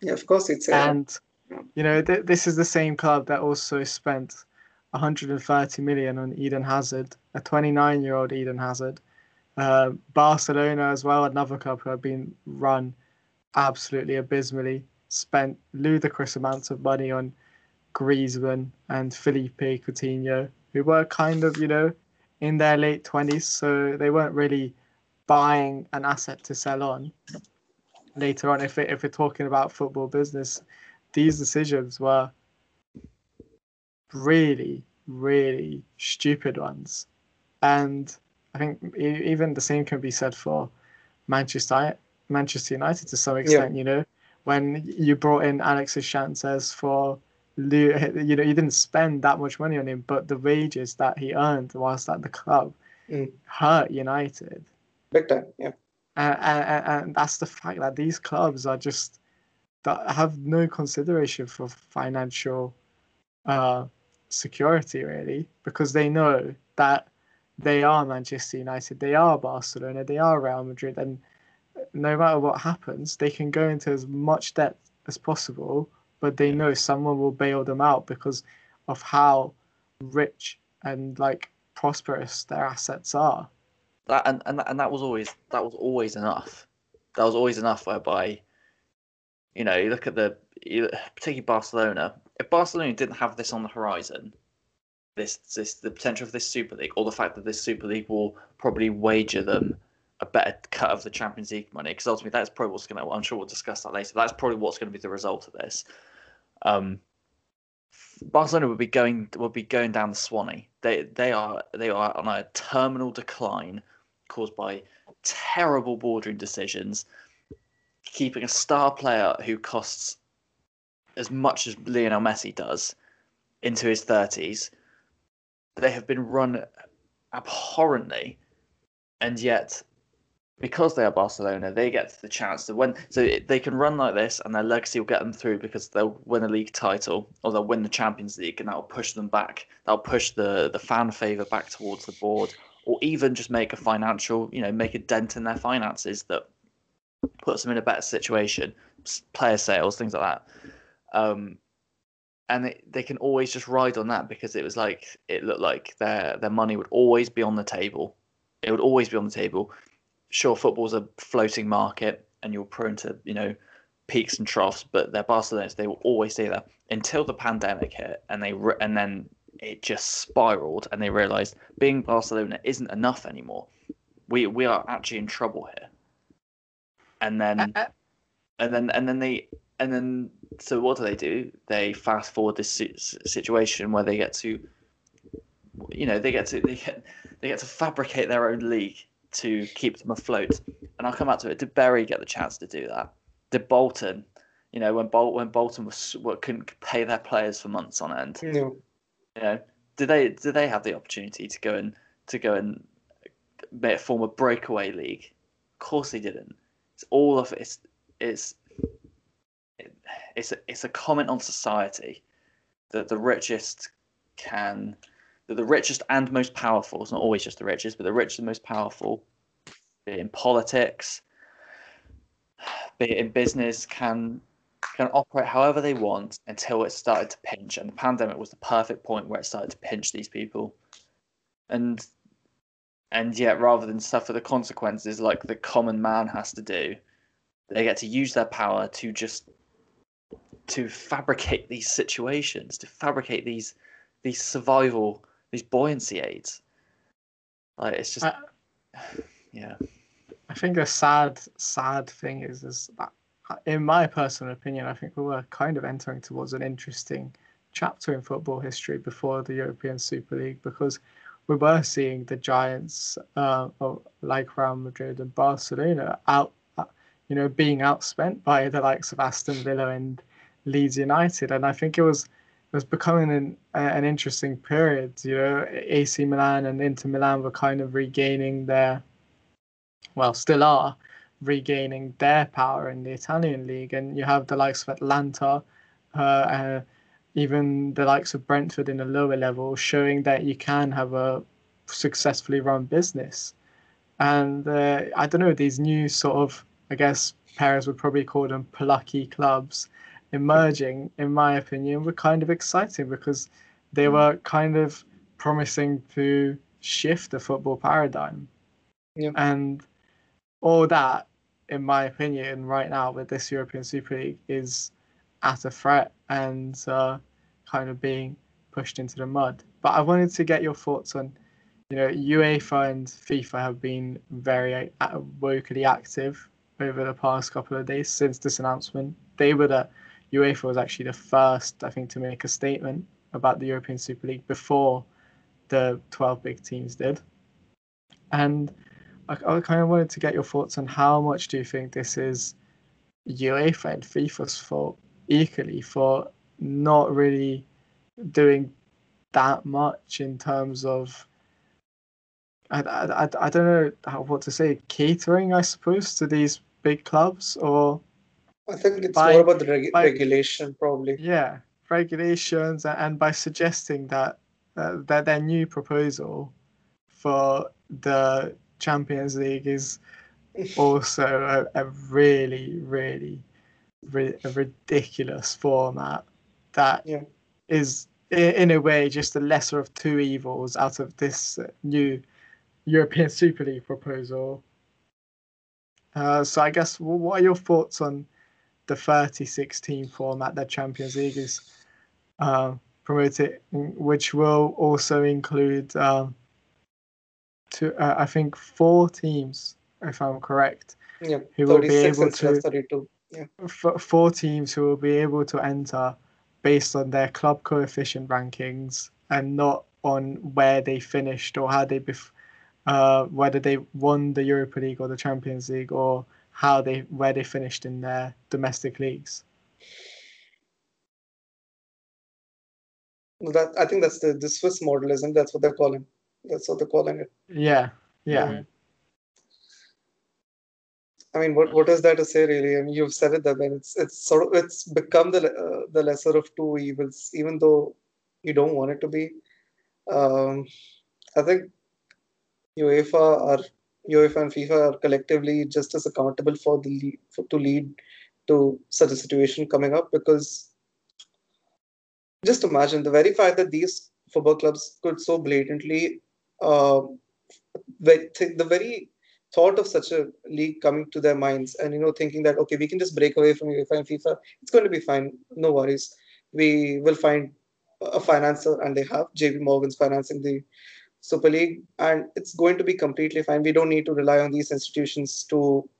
Yeah, of course it's and you know, th- this is the same club that also spent 130 million on Eden Hazard, a 29 year old Eden Hazard. Uh, Barcelona as well, another club who have been run absolutely abysmally, spent ludicrous amounts of money on Griezmann and Felipe Coutinho, who were kind of, you know, in their late 20s, so they weren't really buying an asset to sell on later on. If, it, if we're talking about football business, these decisions were really, really stupid ones. And I think even the same can be said for Manchester Manchester United to some extent. Yeah. You know, when you brought in Alexis Sanchez for you know you didn't spend that much money on him, but the wages that he earned whilst at the club mm. hurt United. Big time, yeah. And, and, and that's the fact that these clubs are just that have no consideration for financial uh, security really because they know that they are Manchester United, they are Barcelona, they are Real Madrid, and no matter what happens, they can go into as much debt as possible, but they know someone will bail them out because of how rich and like prosperous their assets are. That and, and and that was always that was always enough. That was always enough whereby you know, you look at the you, particularly Barcelona. If Barcelona didn't have this on the horizon, this this the potential of this Super League, or the fact that this Super League will probably wager them a better cut of the Champions League money, because ultimately that's probably what's going to. I'm sure we'll discuss that later. That's probably what's going to be the result of this. Um, Barcelona would be going would be going down the Swanee. They they are they are on a terminal decline caused by terrible boardroom decisions, keeping a star player who costs as much as Lionel Messi does into his thirties. They have been run abhorrently, and yet because they are Barcelona, they get the chance to win. So they can run like this, and their legacy will get them through because they'll win a league title or they'll win the Champions League, and that'll push them back. That'll push the the fan favor back towards the board, or even just make a financial, you know, make a dent in their finances that puts them in a better situation. Player sales, things like that. Um, and they, they can always just ride on that because it was like it looked like their their money would always be on the table. It would always be on the table sure football's a floating market and you're prone to you know peaks and troughs, but they're Barcelona. They will always stay there until the pandemic hit, and they re- and then it just spiraled, and they realized being Barcelona isn't enough anymore. We we are actually in trouble here. And then, uh, uh and then, and then they, and then, so what do they do? They fast forward this situation where they get to, you know, they get to they get they get to fabricate their own league to keep them afloat. And I'll come back to it. Did Bury get the chance to do that? Did Bolton? You know, when Bol- when Bolton was couldn't pay their players for months on end. No. You know, did they did they have the opportunity to go and to go and form a breakaway league? Of course they didn't. It's all of it's it's it's a, it's a comment on society that the richest can that the richest and most powerful, it's not always just the richest, but the richest and most powerful, be it in politics, be it in business, can can operate however they want until it started to pinch. And the pandemic was the perfect point where it started to pinch these people. And and yet rather than suffer the consequences like the common man has to do, they get to use their power to just to fabricate these situations, to fabricate these these survival these buoyancy aids. Like it's just, I, yeah. I think the sad, sad thing is, is that, in my personal opinion, I think we were kind of entering towards an interesting chapter in football history before the European Super League because we were seeing the giants uh, like Real Madrid and Barcelona out, uh, you know, being outspent by the likes of Aston Villa and Leeds United, and I think it was was becoming an an interesting period. You know, AC Milan and Inter Milan were kind of regaining their, well, still are regaining their power in the Italian league, and you have the likes of Atalanta, uh, uh, even the likes of Brentford in a lower level, showing that you can have a successfully run business. And uh, I don't know these new sort of, I guess, Perez would probably call them plucky clubs emerging, in my opinion, were kind of exciting because they hmm. were kind of promising to shift the football paradigm. Yeah. And all that, in my opinion, right now with this European Super League is at a threat and uh, kind of being pushed into the mud. But I wanted to get your thoughts on, you know, UEFA and FIFA have been very uh, vocally active over the past couple of days since this announcement. They were the UEFA was actually the first, I think, to make a statement about the European Super League before the 12 big teams did. And I, I kind of wanted to get your thoughts on how much do you think this is UEFA and FIFA's fault equally for not really doing that much in terms of I, I, I don't know how, what to say catering I suppose to these big clubs or I think it's by, more about the reg- by, regulation, probably. Yeah, regulations, and by suggesting that uh, that their new proposal for the Champions League is also a, a really, really, a ridiculous format that yeah. is, in, in a way, just the lesser of two evils out of this new European Super League proposal. Uh, so I guess what are your thoughts on the 36 team format that Champions League is uh, promoted, which will also include um, to uh, I think four teams, if I'm correct, yeah, who will be able to. Yeah. F- four teams who will be able to enter based on their club coefficient rankings and not on where they finished or how they bef- uh, whether they won the Europa League or the Champions League or how they where they finished in their domestic leagues. That I think that's the, the Swiss model, isn't that's what they're calling. That's what they're calling it. Yeah, yeah. yeah. I mean, what what is there to say really? I mean, you've said it there, Ben. It's it's sort of it's become the uh, the lesser of two evils, even though you don't want it to be. Um, I think UEFA are UEFA and FIFA are collectively just as accountable for the for, to lead to such a situation coming up because just imagine the very fact that these football clubs could so blatantly uh, the very thought of such a league coming to their minds and you know thinking that okay we can just break away from UEFA and FIFA it's going to be fine no worries. We will find a financer and they have JP Morgan's financing the Super League and it's going to be completely fine we don't need to rely on these institutions to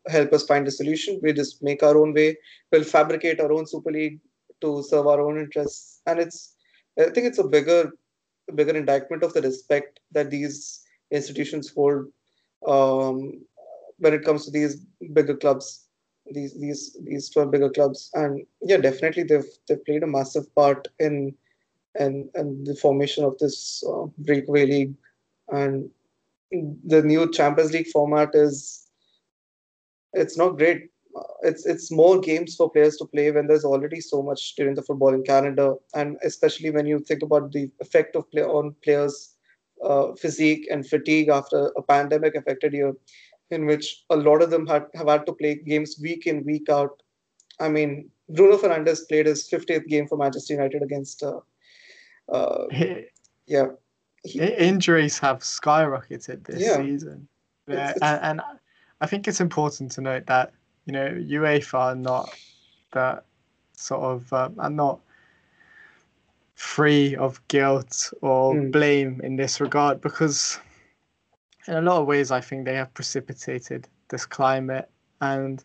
help us find a solution we just make our own way we'll fabricate our own Super League to serve our own interests and it's I think it's a bigger bigger indictment of the respect that these institutions hold um, when it comes to these bigger clubs, these these these 12 bigger clubs. And yeah, definitely they've they've played a massive part in in, in the formation of this uh, breakaway league. And the new Champions League format is it's not great. It's it's more games for players to play when there's already so much during the football in Canada, and especially when you think about the effect of play on players uh, physique and fatigue after a pandemic affected year, in which a lot of them had, have had to play games week in, week out. I mean, Bruno Fernandes played his 50th game for Manchester United against. Uh, uh, yeah. He, injuries have skyrocketed this yeah. season. Yeah, it's, it's, and, and I think it's important to note that, you know, UEFA are not that sort of, um, are not free of guilt or mm. blame in this regard because in a lot of ways I think they have precipitated this climate and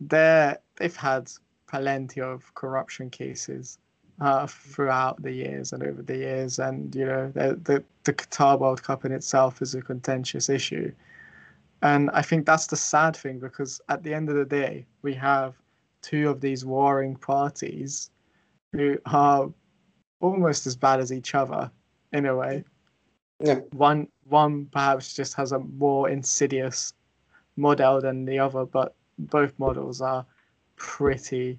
they they've had plenty of corruption cases uh, throughout the years and over the years and you know the, the the Qatar World Cup in itself is a contentious issue and I think that's the sad thing because at the end of the day we have two of these warring parties who are almost as bad as each other in a way. Yeah. One one perhaps just has a more insidious model than the other, but both models are pretty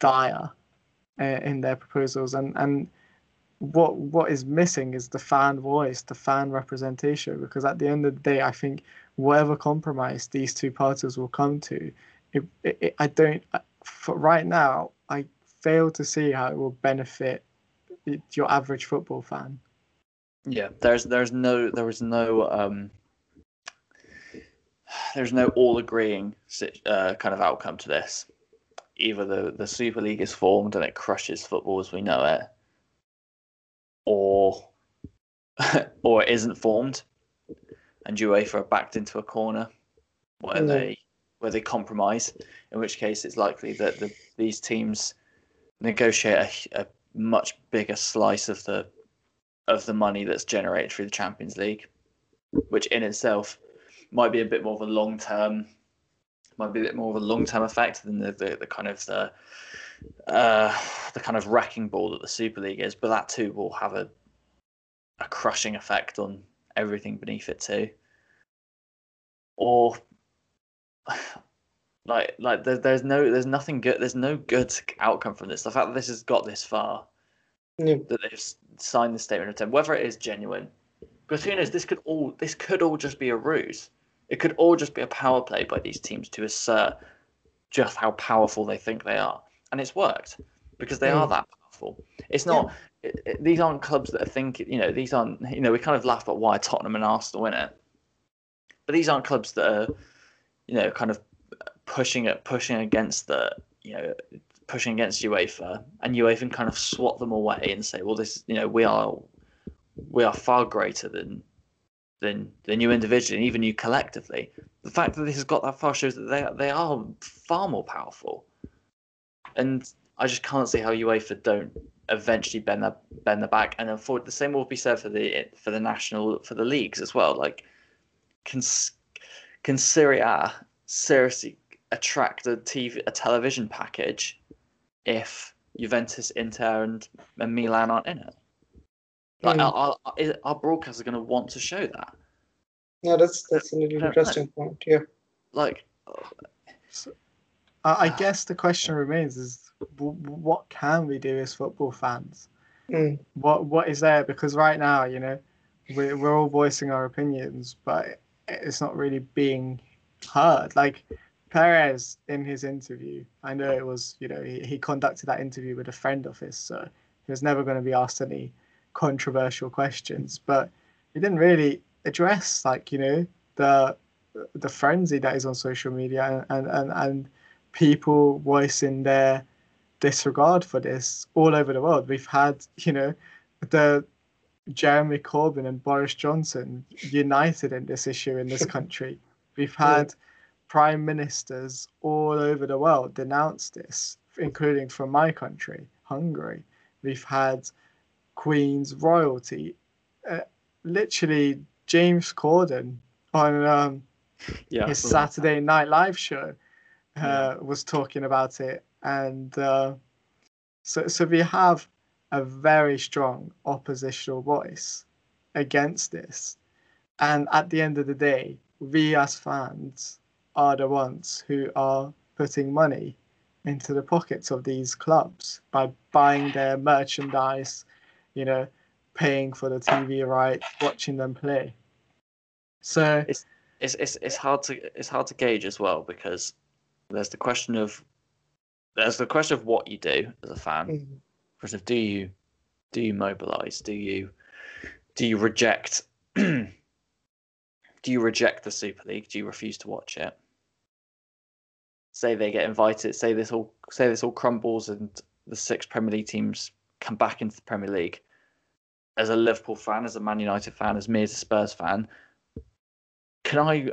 dire in their proposals and and what what is missing is the fan voice the fan representation because at the end of the day i think whatever compromise these two parties will come to it, it, i don't for right now i fail to see how it will benefit your average football fan. Yeah, there's there's no there was no um there's no all agreeing uh, kind of outcome to this. Either the the Super League is formed and it crushes football as we know it, or or it isn't formed, and UEFA are backed into a corner where mm. they where they compromise. In which case, it's likely that the, these teams negotiate a, a much bigger slice of the of the money that's generated through the Champions League, which in itself might be a bit more of a long term, might be a bit more of a long term effect than the, the, the kind of the uh, the kind of wrecking ball that the Super League is. But that too will have a a crushing effect on everything beneath it too. Or like, like there, there's no, there's nothing good. There's no good outcome from this. The fact that this has got this far, yeah. that they've signed the statement of intent, whether it is genuine, because who knows? This could all, this could all just be a ruse. It could all just be a power play by these teams to assert just how powerful they think they are, and it's worked because they are mm. that powerful. It's not. Yeah. It, it, these aren't clubs that are thinking. You know, these aren't. You know, we kind of laugh about why Tottenham and Arsenal win it, but these aren't clubs that are, you know, kind of pushing it, pushing against the, you know, pushing against UEFA, and UEFA can kind of swat them away and say, well, this, you know, we are, we are far greater than, than than you individually, and even you collectively. The fact that this has got that far shows that they they are far more powerful, and I just can't see how UEFA don't eventually bend their bend their back. And the same will be said for the for the national for the leagues as well. Like, can can Serie A seriously attract a TV a television package if Juventus, Inter, and, and Milan aren't in it? Like, mm. our, our, our broadcasters are going to want to show that. No, that's that's an interesting point. Yeah. Like, so, I guess the question remains: is what can we do as football fans? Mm. What what is there? Because right now, you know, we're we're all voicing our opinions, but it's not really being heard. Like Perez in his interview, I know it was, you know, he, he conducted that interview with a friend of his, so he was never going to be asked any controversial questions, but he didn't really address like you know the the frenzy that is on social media and and and people voicing their disregard for this all over the world. We've had you know the Jeremy Corbyn and Boris Johnson united in this issue in this country. We've had prime ministers all over the world denounce this, including from my country, Hungary. We've had Queen's royalty. Uh, literally, James Corden on um, yeah, his Saturday Night Live show uh, yeah. was talking about it, and uh, so so we have a very strong oppositional voice against this, and at the end of the day, we as fans are the ones who are putting money into the pockets of these clubs by buying their merchandise you know, paying for the TV rights, watching them play. So it's it's it's, it's hard to it's hard to gauge as well because there's the question of there's the question of what you do as a fan. Mm-hmm. Of do you do you mobilize? Do you do you reject do you reject the Super League? Do you refuse to watch it? Say they get invited. Say this all. Say this all crumbles, and the six Premier League teams come back into the Premier League as a Liverpool fan, as a Man United fan, as me as a Spurs fan, can I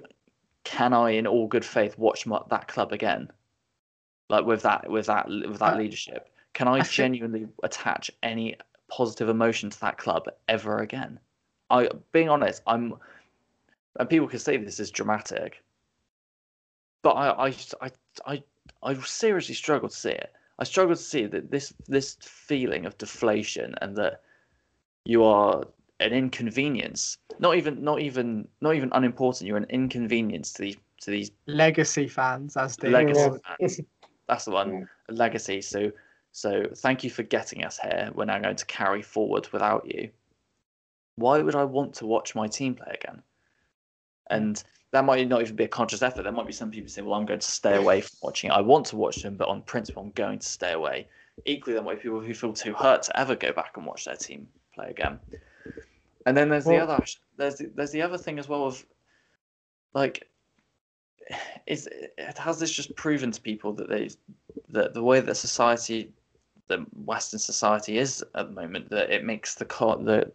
can I in all good faith watch my, that club again? Like with that with that with that uh, leadership, can I, I genuinely think... attach any positive emotion to that club ever again? I being honest, I'm and people can say this is dramatic, but I I I I, I seriously struggle to see it. I struggle to see that this this feeling of deflation and that you are an inconvenience. Not even not even not even unimportant. You're an inconvenience to these to these legacy fans as they legacy fans. That's the one. Yeah. Legacy. So so thank you for getting us here. We're now going to carry forward without you. Why would I want to watch my team play again? And that might not even be a conscious effort. There might be some people say, "Well, I'm going to stay away from watching. I want to watch them, but on principle, I'm going to stay away." Equally, there might be people who feel too hurt to ever go back and watch their team play again. And then there's well, the other there's the, there's the other thing as well of like is has this just proven to people that they that the way that society the Western society is at the moment that it makes the the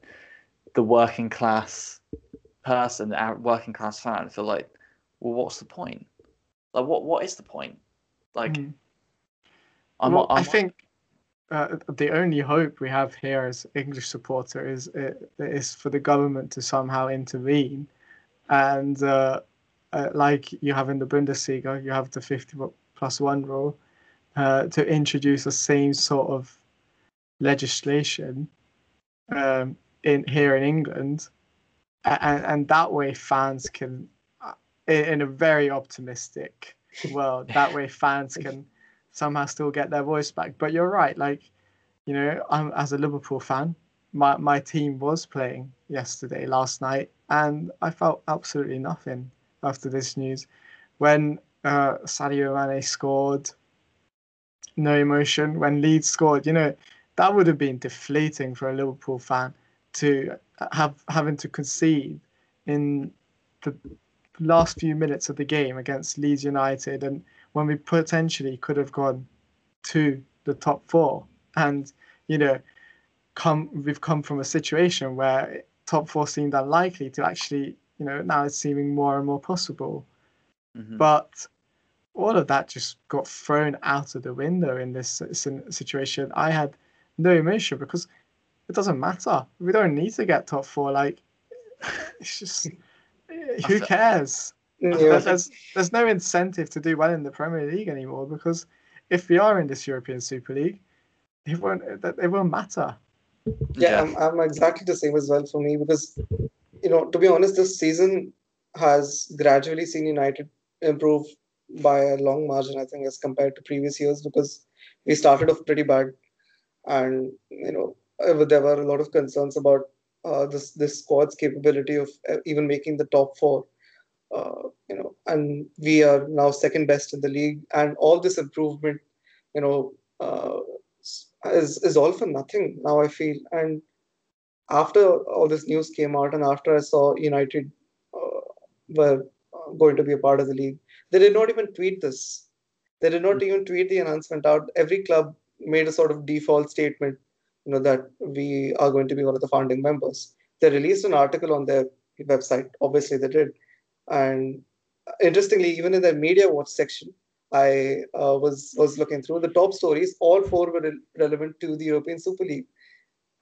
the working class person, our working class fan, feel like, well, what's the point? Like, what what is the point? Like, mm. I'm, well, I'm, i think uh, the only hope we have here as English supporter is uh, is for the government to somehow intervene, and uh, uh, like you have in the Bundesliga, you have the fifty plus one rule, uh, to introduce the same sort of legislation um, in here in England, and, and that way fans can, uh, in a very optimistic world, that way fans can somehow still get their voice back. But you're right, like, you know, I'm as a Liverpool fan, my my team was playing yesterday, last night, and I felt absolutely nothing after this news. When uh, Sadio Mane scored, no emotion. When Leeds scored, you know, that would have been deflating for a Liverpool fan to have having to concede in the last few minutes of the game against Leeds United, and when we potentially could have gone to the top four, and you know, come we've come from a situation where top four seemed unlikely to actually, you know, now it's seeming more and more possible. Mm-hmm. But all of that just got thrown out of the window in this situation. I had no emotion because it doesn't matter. We don't need to get top four. Like, it's just who cares? Yeah. There's there's no incentive to do well in the Premier League anymore because if we are in this European Super League, it won't it won't matter. Yeah, yeah. I'm, I'm exactly the same as well for me because you know to be honest, this season has gradually seen United improve by a long margin, I think, as compared to previous years because we started off pretty bad, and you know there were a lot of concerns about uh, this this squad's capability of uh, even making the top four. Uh, you know, and we are now second best in the league, and all this improvement, you know, uh, is is all for nothing now. I feel, and after all this news came out, and after I saw United uh, were uh, going to be a part of the league, they did not even tweet this. They did not even tweet the announcement out. Every club made a sort of default statement, you know, that we are going to be one of the founding members. They released an article on their website. Obviously, they did. And interestingly, even in their media watch section, I uh, was was looking through the top stories. All four were re- relevant to the European Super League,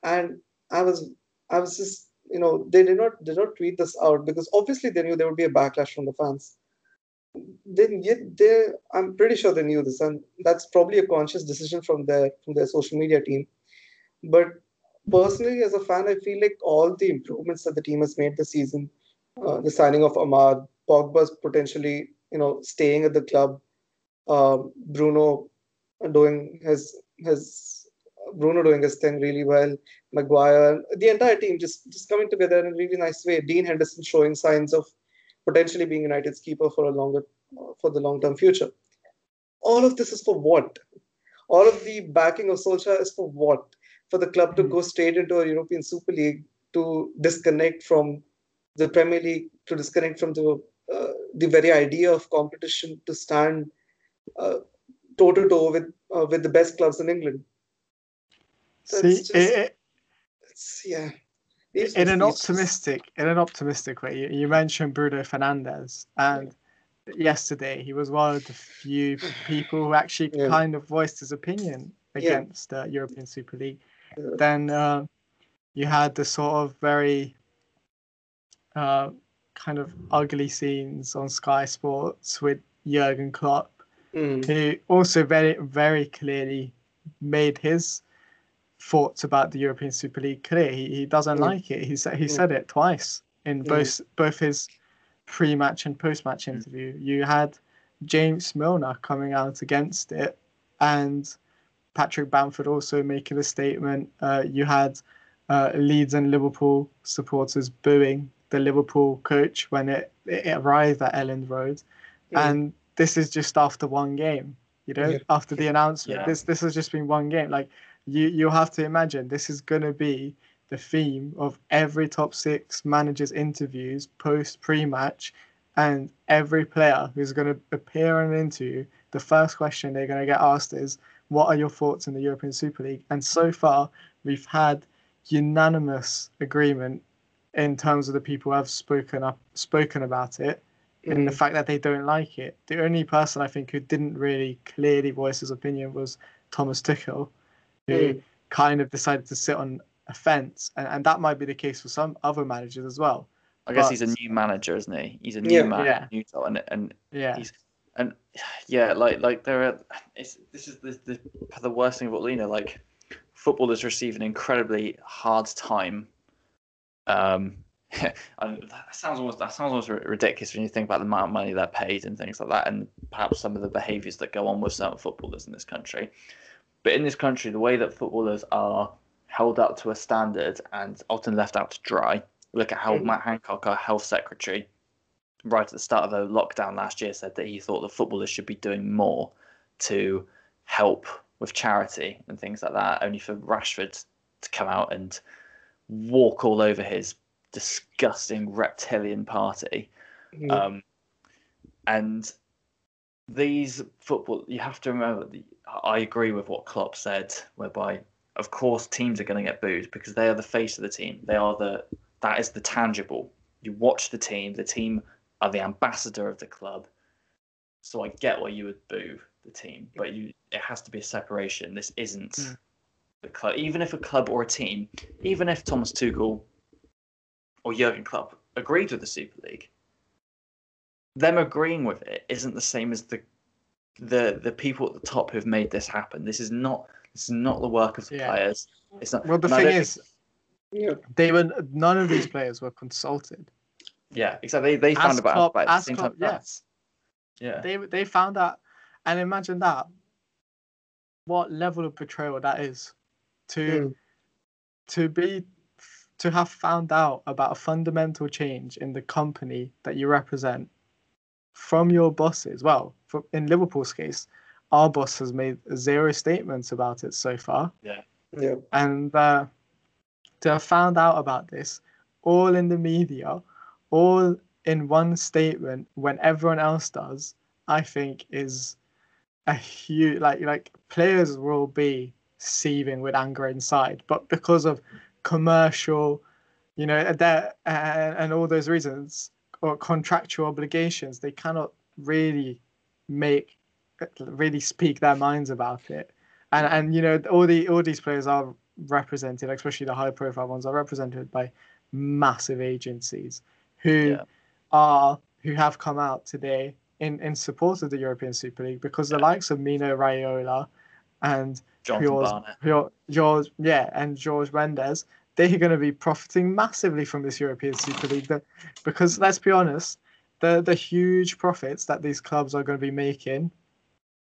and I was I was just you know they did not did not tweet this out because obviously they knew there would be a backlash from the fans Then yet they I'm pretty sure they knew this, and that's probably a conscious decision from their from their social media team. But personally, as a fan, I feel like all the improvements that the team has made this season, uh, the signing of Amad, Pogba's potentially you know staying at the club, uh, Bruno doing his his Bruno doing his thing really well, Maguire, the entire team just just coming together in a really nice way. Dean Henderson showing signs of potentially being United's keeper for a longer for the long term future. All of this is for what? All of the backing of Solskjaer is for what? For the club to hmm. go straight into a European Super League to disconnect from the Premier League, to disconnect from the uh, the very idea of competition, to stand toe to toe with uh, with the best clubs in England. So See, it's just, it, it's, yeah in an optimistic in an optimistic way you, you mentioned bruno Fernandes, and yesterday he was one of the few people who actually yeah. kind of voiced his opinion against the yeah. uh, european super league yeah. Then uh, you had the sort of very uh, kind of ugly scenes on sky sports with jurgen klopp mm. who also very very clearly made his thoughts about the European Super League clear. He, he doesn't mm. like it. He said he mm. said it twice in mm. both both his pre-match and post-match mm. interview. You had James Milner coming out against it, and Patrick Bamford also making a statement. Uh, you had uh, Leeds and Liverpool supporters booing the Liverpool coach when it, it arrived at Elland Road, mm. and this is just after one game. You know, yeah. after the announcement, yeah. this this has just been one game. Like you you have to imagine this is going to be the theme of every top six managers interviews post pre-match and every player who's going to appear in an interview the first question they're going to get asked is what are your thoughts in the european super league and so far we've had unanimous agreement in terms of the people who have spoken up spoken about it mm. in the fact that they don't like it the only person i think who didn't really clearly voice his opinion was thomas tuchel who mm. kind of decided to sit on a fence, and, and that might be the case for some other managers as well. I guess but, he's a new manager, isn't he? He's a new yeah, man, yeah. new and and yeah, he's and yeah, like like there are. It's this is the the, the worst thing about Lena. Like footballers receive an incredibly hard time. Um, that sounds almost that sounds almost ridiculous when you think about the amount of money they're paid and things like that, and perhaps some of the behaviours that go on with certain footballers in this country. But in this country, the way that footballers are held up to a standard and often left out to dry. Look at how mm. Matt Hancock, our health secretary, right at the start of the lockdown last year, said that he thought the footballers should be doing more to help with charity and things like that. Only for Rashford to come out and walk all over his disgusting reptilian party. Mm. Um, and these football, you have to remember. I agree with what Klopp said, whereby of course teams are going to get booed because they are the face of the team. They are the that is the tangible. You watch the team. The team are the ambassador of the club. So I get why you would boo the team, but you it has to be a separation. This isn't. Mm. the club, even if a club or a team, even if Thomas Tuchel or Jurgen Klopp agreed with the Super League, them agreeing with it isn't the same as the the the people at the top who've made this happen. This is not this is not the work of the Yeah. players. It's not. Well, the thing is, they were none of these players were consulted. Yeah, exactly. They, they found As about Klopp- about at the same Klopp- time. yeah. Yeah. They they found out, and imagine that. What level of betrayal that is, to Mm. to be to have found out about a fundamental change in the company that you represent from your bosses. Well, for, in Liverpool's case, our boss has made zero statements about it so far. Yeah. and uh, to have found out about this all in the media, all in one statement when everyone else does, I think is a huge like like players will be seething with anger inside, but because of commercial, you know, that and, and all those reasons or contractual obligations, they cannot really make really speak their minds about it. And and you know all the all these players are represented, especially the high profile ones, are represented by massive agencies who Yeah. are who have come out today in in support of the European Super League because the likes of Mino Raiola and George, George, George, yeah, and Jorge Mendes, they're going to be profiting massively from this European Super League. The- because let's be honest, the the huge profits that these clubs are going to be making,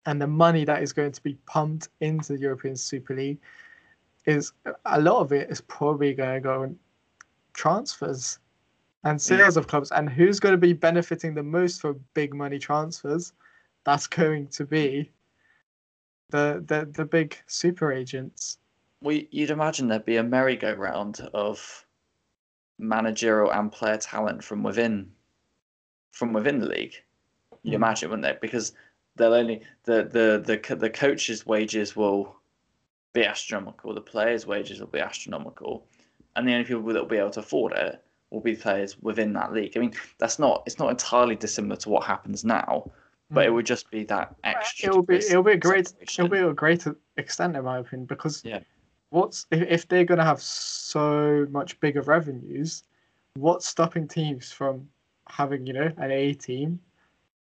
and the money that is going to be pumped into the European Super League, is a lot of it is probably going to go in transfers and sales of clubs. And who's going to be benefiting the most for big money transfers? That's going to be the the the big super agents. Well, you'd imagine there'd be a merry-go-round of managerial and player talent from within, from within the league. You Mm. imagine, wouldn't they? Because they'll only the the the the coaches' wages will be astronomical. The players' wages will be astronomical, and the only people that will be able to afford it will be players within that league. I mean, that's not it's not entirely dissimilar to what happens now, but it would just be that extra. Mm. It'll be it'll be a great separation. it'll be a greater extent in my opinion because Yeah. what's if, if they're gonna have so much bigger revenues, what's stopping teams from having you know an A team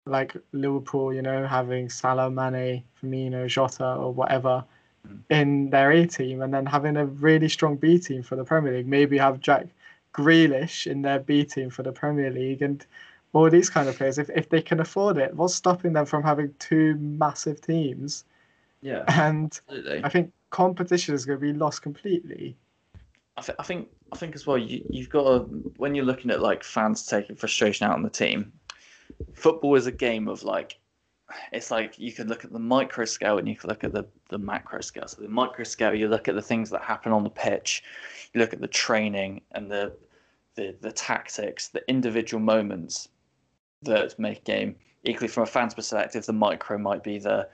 like Liverpool, you know, having Salah, Mane, Firmino, Jota, or whatever Mm. in their A team, and then having a really strong B team for the Premier League. Maybe have Jack Grealish in their B team for the Premier League, and all these kind of players. If if they can afford it, what's stopping them from having two massive teams? yeah, And absolutely. I think competition is going to be lost completely. I, th- I think I think as well. You you've got to when you're looking at like fans taking frustration out on the team. Football is a game of like, it's like you can look at the micro scale and you can look at the the macro scale. So the micro scale, you look at the things that happen on the pitch, you look at the training and the the the tactics, the individual moments that make a game. Equally, from a fan's perspective, the micro might be the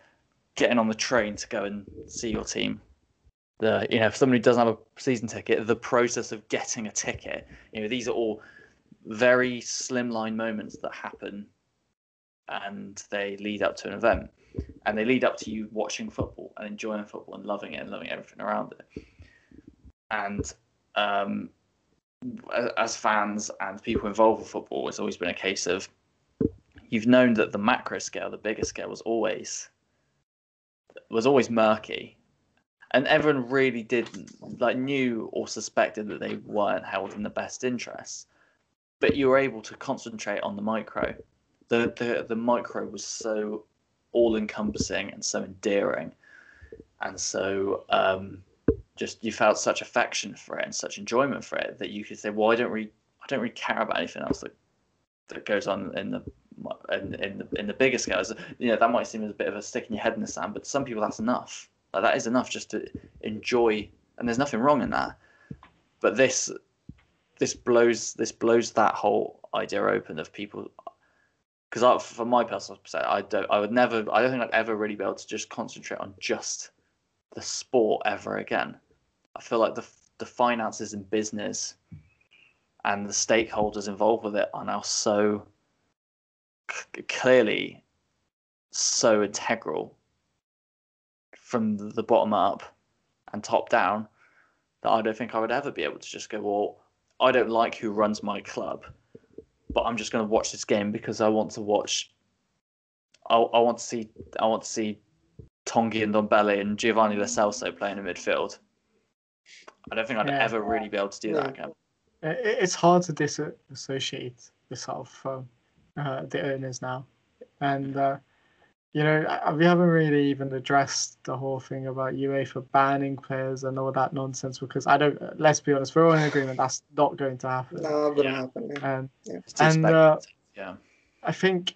getting on the train to go and see your team. The you know if somebody doesn't have a season ticket the process of getting a ticket you know these are all very slimline moments that happen and they lead up to an event. And they lead up to you watching football and enjoying football and loving it and loving everything around it. And um, as fans and people involved with football it's always been a case of you've known that the macro scale the bigger scale was always was always murky. And everyone really did like knew or suspected that they weren't held in the best interests. But you were able to concentrate on the micro. The the, the micro was so all encompassing and so endearing. And so um, just you felt such affection for it and such enjoyment for it that you could say well i don't really i don't really care about anything else that that goes on in the in, in the in the bigger scales you know that might seem as a bit of a stick in your head in the sand but some people that's enough like that is enough just to enjoy, and there's nothing wrong in that. But this, this blows this blows that whole idea open of people. Because from my personal perspective, I don't, I would never, I don't think I'd ever really be able to just concentrate on just the sport ever again. I feel like the the finances and business and the stakeholders involved with it are now so c- clearly so integral from the bottom up and top down that I don't think I would ever be able to just go, well, I don't like who runs my club, but I'm just going to watch this game because I want to watch. I, I want to see. I want to see Tongi and Ndombele and Giovanni Lo Celso playing in midfield. I don't think I'd yeah. ever really be able to do yeah. that again. It's hard to disassociate yourself from uh, the owners now, and uh, you know we haven't really even addressed the whole thing about UEFA banning players and all that nonsense because I don't. Let's be honest, we're all in agreement that's not going to happen. No, gonna happen. Yeah. And yeah. and uh, yeah, I think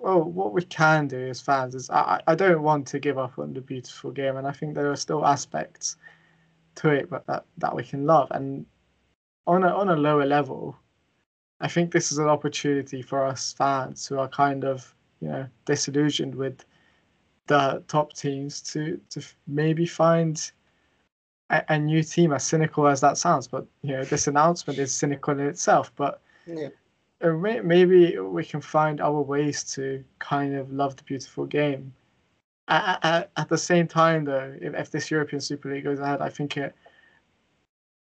well, what we can do as fans is I, I don't want to give up on the beautiful game, and I think there are still aspects to it, but that, that we can love. And on a on a lower level, I think this is an opportunity for us fans who are kind of you know disillusioned with the top teams to to maybe find a, a new team. As cynical as that sounds, but you know this announcement is cynical in itself, but. Yeah uh, maybe we can find other ways to kind of love the beautiful game. At, at, at the same time, though, if, if, this European Super League goes ahead, I think it,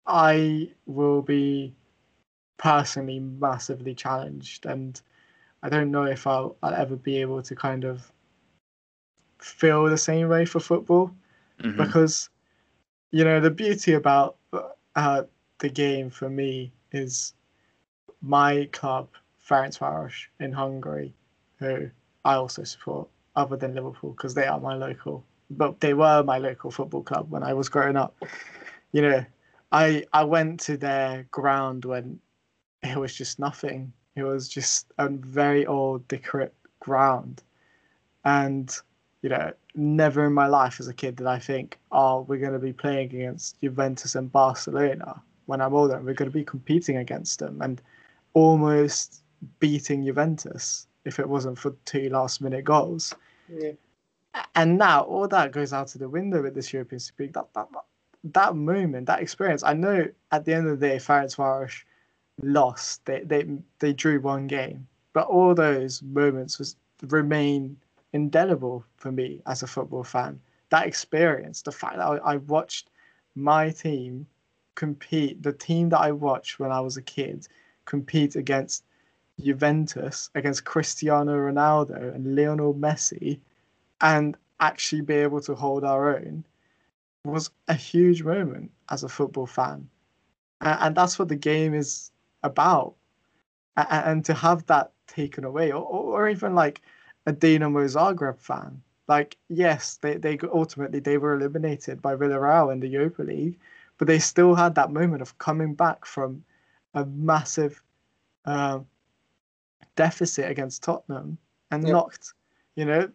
I will be personally massively challenged, and I don't know if I'll, I'll ever be able to kind of feel the same way for football mm-hmm. because you know the beauty about uh, the game for me is my club, Ferencvaros in Hungary, who I also support, other than Liverpool, because they are my local, but they were my local football club when I was growing up. You know, I I went to their ground when it was just nothing. It was just a very old, decrepit ground, and you know, never in my life as a kid did I think, oh, we're going to be playing against Juventus and Barcelona when I'm older. We're going to be competing against them, and almost beating Juventus if it wasn't for two last minute goals. Yeah. And now all that goes out of the window with this European Super League. That, that, that moment, that experience. I know at the end of the day, Ferencvaros lost. They, they, they drew one game. But all those moments was remain indelible for me as a football fan. That experience, the fact that I, I watched my team compete, the team that I watched when I was a kid, compete against Juventus, against Cristiano Ronaldo and Lionel Messi, and actually be able to hold our own was a huge moment as a football fan. And that's what the game is about. And to have that taken away, or, or even like a Dinamo Zagreb fan, like yes, they, they ultimately they were eliminated by Villarreal in the Europa League, but they still had that moment of coming back from a massive uh, deficit against Tottenham and yep. knocked, you know,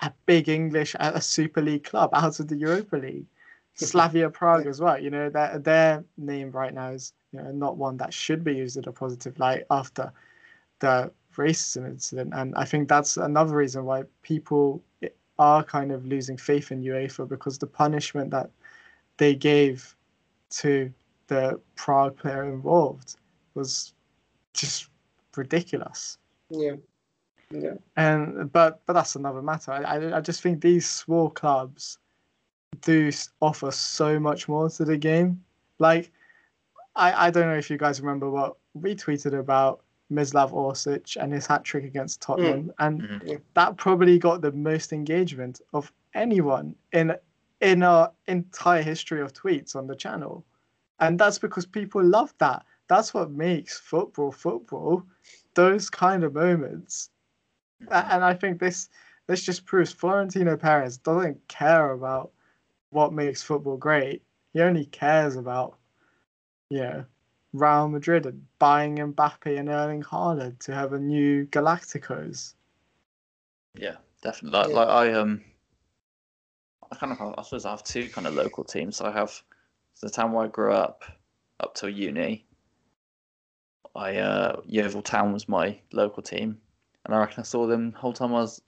a big English, a Super League club out of the Europa League. Slavia Prague as well. You know, their their name right now is you know not one that should be used in a positive light after the racism incident, and I think that's another reason why people are kind of losing faith in UEFA because the punishment that they gave to the Prague player involved was just ridiculous. Yeah. Yeah. And but but that's another matter. I, I I just think these small clubs do offer so much more to the game. Like I I don't know if you guys remember what we tweeted about Mislav Orsic and his hat trick against Tottenham, mm. and mm-hmm. that probably got the most engagement of anyone in in our entire history of tweets on the channel and that's because people love that. That's what makes football football. Those kind of moments, and I think this this just proves Florentino Perez doesn't care about what makes football great. He only cares about, you know, Real Madrid and buying Mbappe and Erling Haaland to have a new Galacticos. Yeah, definitely. Like, yeah. like I um, I kind of have, I suppose I have two kind of local teams. I have the town where I grew up, up till uni, I uh, Yeovil Town was my local team, and I reckon I saw them the whole time I was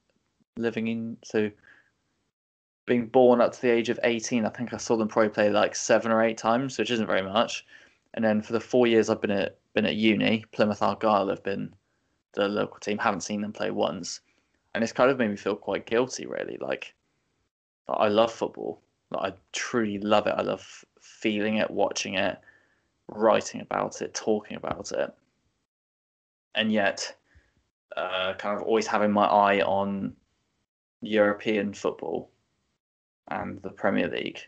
living in. So, being born up to the age of eighteen, I think I saw them probably play like seven or eight times, which isn't very much. And then for the four years I've been at been at uni, Plymouth Argyle have been the local team. Haven't seen them play once, and it's kind of made me feel quite guilty, really. Like I love football, Like, I truly love it. I love feeling it, watching it, writing about it, talking about it, and yet, uh, kind of always having my eye on European football and the Premier League,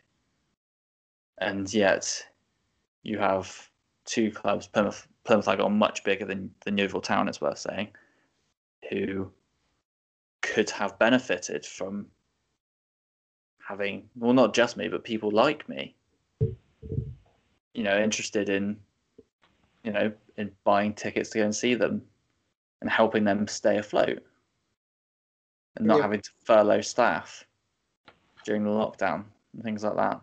and yet you have two clubs, Plymouth, Plymouth got much bigger than than Yeovil Town, it's worth saying, who could have benefited from having well not just me but people like me you know interested in you know in buying tickets to go and see them and helping them stay afloat and not Yeah. having to furlough staff during the lockdown and things like that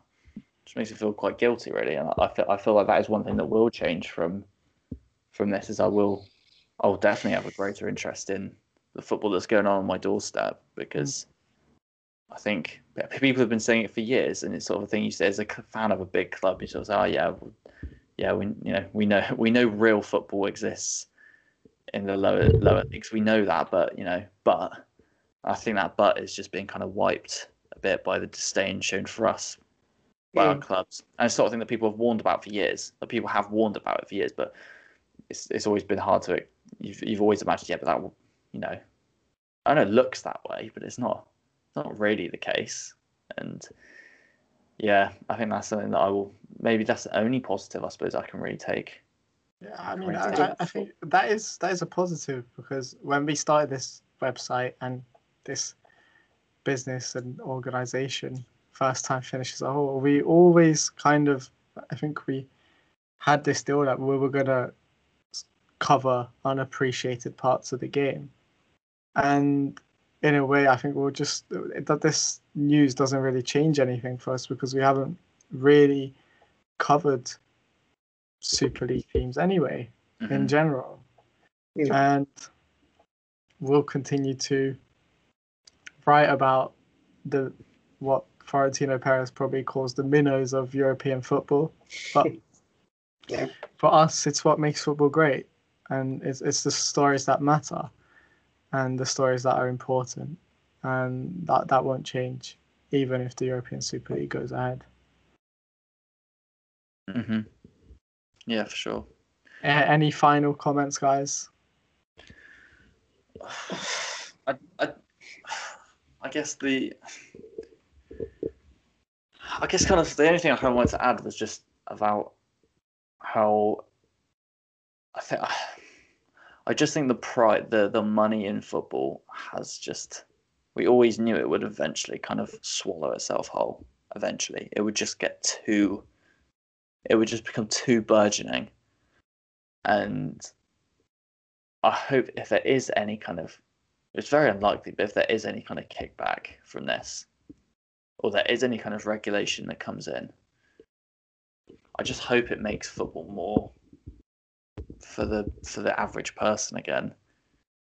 which makes me feel quite guilty really and I feel, I feel like that is one thing that will change from from this is I will I'll definitely have a greater interest in the football that's going on on my doorstep because I think people have been saying it for years, and it's sort of a thing you say as a fan of a big club. You sort of say, "Oh yeah, well, yeah, we you know we know we know real football exists in the lower lower leagues. We know that, but you know, but I think that but is just being kind of wiped a bit by the disdain shown for us by our Mm. clubs, and it's sort of thing that people have warned about for years. That people have warned about it for years, but it's it's always been hard to. You've you've always imagined, yeah, but that will, you know, I know it looks that way, but it's not not really the case. And yeah, I think that's something that I will maybe that's the only positive I suppose I can really take. Yeah, I mean, I. I, think that is that is a positive because when we started this website and this business and organization, first time finishes a whole, we always kind of, I think we had this deal that we were gonna cover unappreciated parts of the game, and in a way, I think we'll just that this news doesn't really change anything for us because we haven't really covered Super League teams anyway in Mhm. general. Yeah. And we'll continue to write about the what Florentino Perez probably calls the minnows of European football. But Yeah. for us, it's what makes football great. And it's, it's the stories that matter and the stories that are important. And that, that won't change, even if the European Super League goes ahead. hmm Yeah, for sure. A- any final comments, guys? I, I, I guess the, I guess kind of the only thing I kind of wanted to add was just about how I think I just think the pride, the the money in football has just. We always knew it would eventually kind of swallow itself whole. Eventually, it would just get too. It would just become too burgeoning, and I hope if there is any kind of, it's very unlikely, but if there is any kind of kickback from this, or there is any kind of regulation that comes in, I just hope it makes football more for the for the average person again.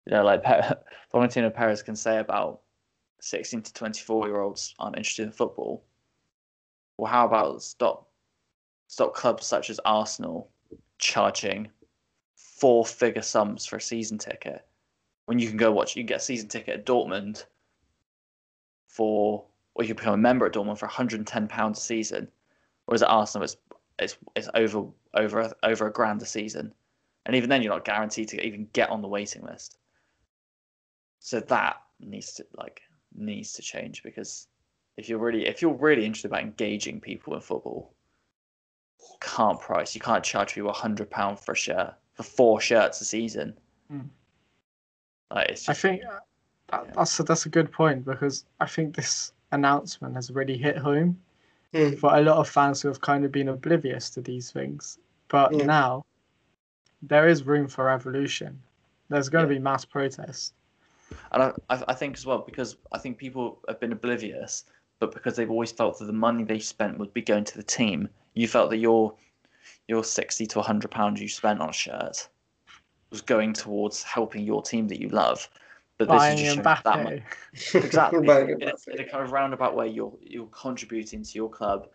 You know, like Florentino Perez can say about sixteen to twenty four year olds aren't interested in football. Well, how about stop stop clubs such as Arsenal charging four figure sums for a season ticket when you can go watch you can get a season ticket at Dortmund for or you can become a member at Dortmund for 110 pounds a season whereas at Arsenal it's it's it's over over over a grand a season and even then you're not guaranteed to even get on the waiting list so that needs to like needs to change because if you're really if you're really interested about engaging people in football you can't price you can't charge people 100 pound for a shirt for four shirts a season Mm. like it's I think that, Yeah. that's a, that's a good point because I think this announcement has really hit home Hmm. for a lot of fans who have kind of been oblivious to these things. But Yeah. now there is room for revolution. There's going to be mass protests. And I, I I think as well because I think people have been oblivious, but because they've always felt that the money they spent would be going to the team, you felt that your your sixty to hundred pounds you spent on a shirt was going towards helping your team that you love. But this Buying is just showing that money. Exactly Buying in, a, in a kind of roundabout way you're you're contributing to your club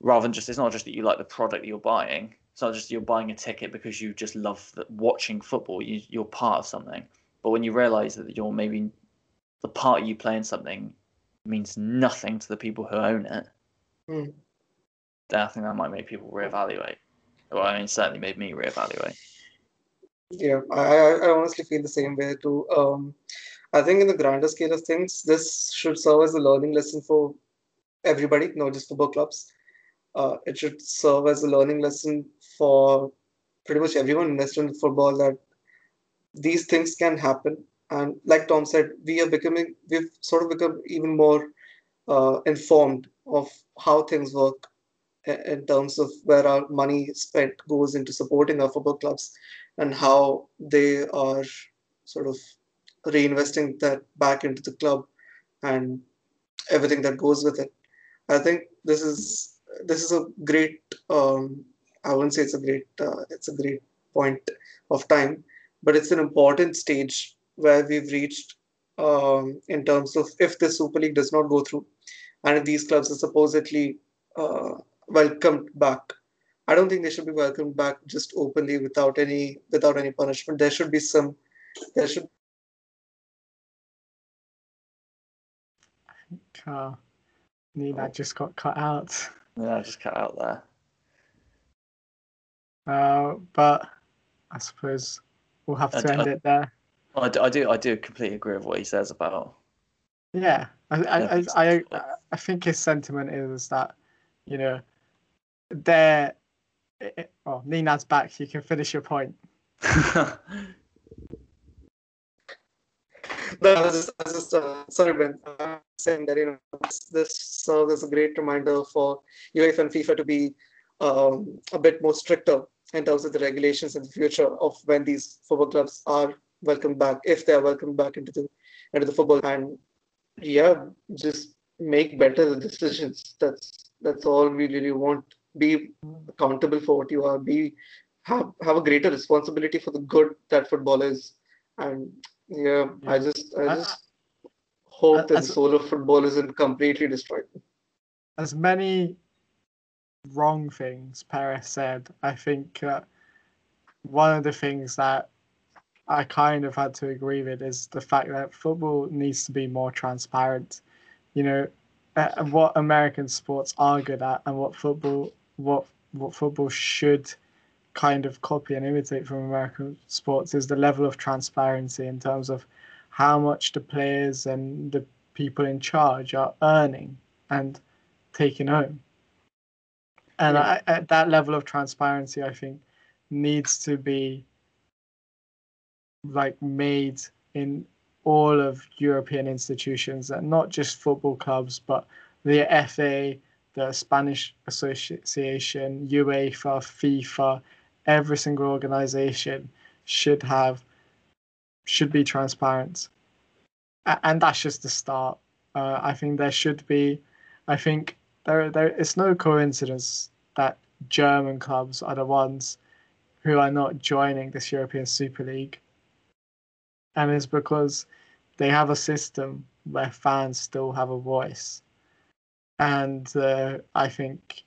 rather than just it's not just that you like the product that you're buying not just you're buying a ticket because you just love the, watching football you, you're part of something but when you realize that you're maybe the part you play in something means nothing to the people who own it, Mm. then I think that might make people reevaluate. Well, I mean, certainly made me reevaluate. Yeah, I, I I honestly feel the same way too. Um, I think in the grander scale of things, this should serve as a learning lesson for everybody, not just football clubs. Uh, it should serve as a learning lesson for pretty much everyone invested in football that these things can happen. And like Tom said, we are becoming, we've sort of become even more uh, informed of how things work in terms of where our money spent goes into supporting our football clubs and how they are sort of reinvesting that back into the club and everything that goes with it. I think this is this is a great. Um, I wouldn't say it's a great. Uh, it's a great point of time, but it's an important stage where we've reached um, in terms of if the Super League does not go through, and if these clubs are supposedly uh, welcomed back. I don't think they should be welcomed back just openly without any without any punishment. There should be some. There should Uh, Ninad just got cut out. Yeah, I just cut out there. Uh, but I suppose we'll have to d- end I- it there. I do, I do, I do completely agree with what he says about. Yeah, I, I, I, I, I think his sentiment is that, you know, they're. eh, eh, Oh, Ninad's back. You can finish your point. No, I was just, I was just uh, sorry, Ben. I'm saying that you know this, this serves as a great reminder for UEFA and FIFA to be um, a bit more stricter in terms of the regulations in the future of when these football clubs are welcomed back, if they are welcomed back into the into the football, and yeah, just make better decisions. That's that's all we really want. Be accountable for what you are. Be have have a greater responsibility for the good that football is, and yeah, I just I I- just hope that the soul of football isn't completely destroyed. As many wrong things Perez said, I think uh, one of the things that I kind of had to agree with is the fact that football needs to be more transparent. You know, uh, what American sports are good at, and what football what what football should kind of copy and imitate from American sports is the level of transparency in terms of how much the players and the people in charge are earning and taking home. And Yeah. I, at that level of transparency, I think needs to be like made in all of European institutions, and not just football clubs, but the FA, the Spanish Association, UEFA, FIFA, every single organization should have should be transparent, and that's just the start. Uh, I think there should be. I think there there it's no coincidence that German clubs are the ones who are not joining this European Super League, and it's because they have a system where fans still have a voice, and uh, I think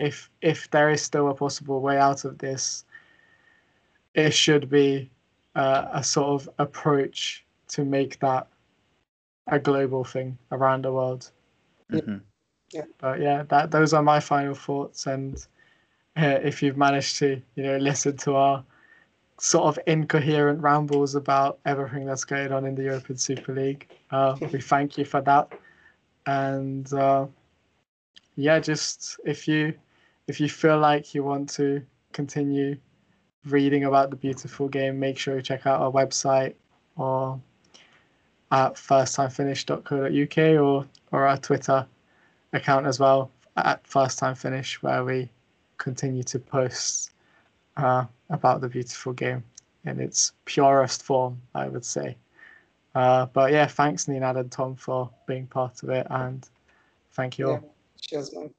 if if there is still a possible way out of this, it should be uh, a sort of approach to make that a global thing around the world. Mhm. But yeah, that those are my final thoughts. And uh, if you've managed to, you know, listen to our sort of incoherent rambles about everything that's going on in the European Super League, uh, we thank you for that. And uh, yeah, just if you if you feel like you want to continue reading about the beautiful game, make sure you check out our website or at firsttimefinish.co.uk or or our Twitter account as well at first time finish where we continue to post uh, about the beautiful game in its purest form i would say uh, but yeah thanks Ninad and tom for being part of it and thank you all Yeah. Cheers, man.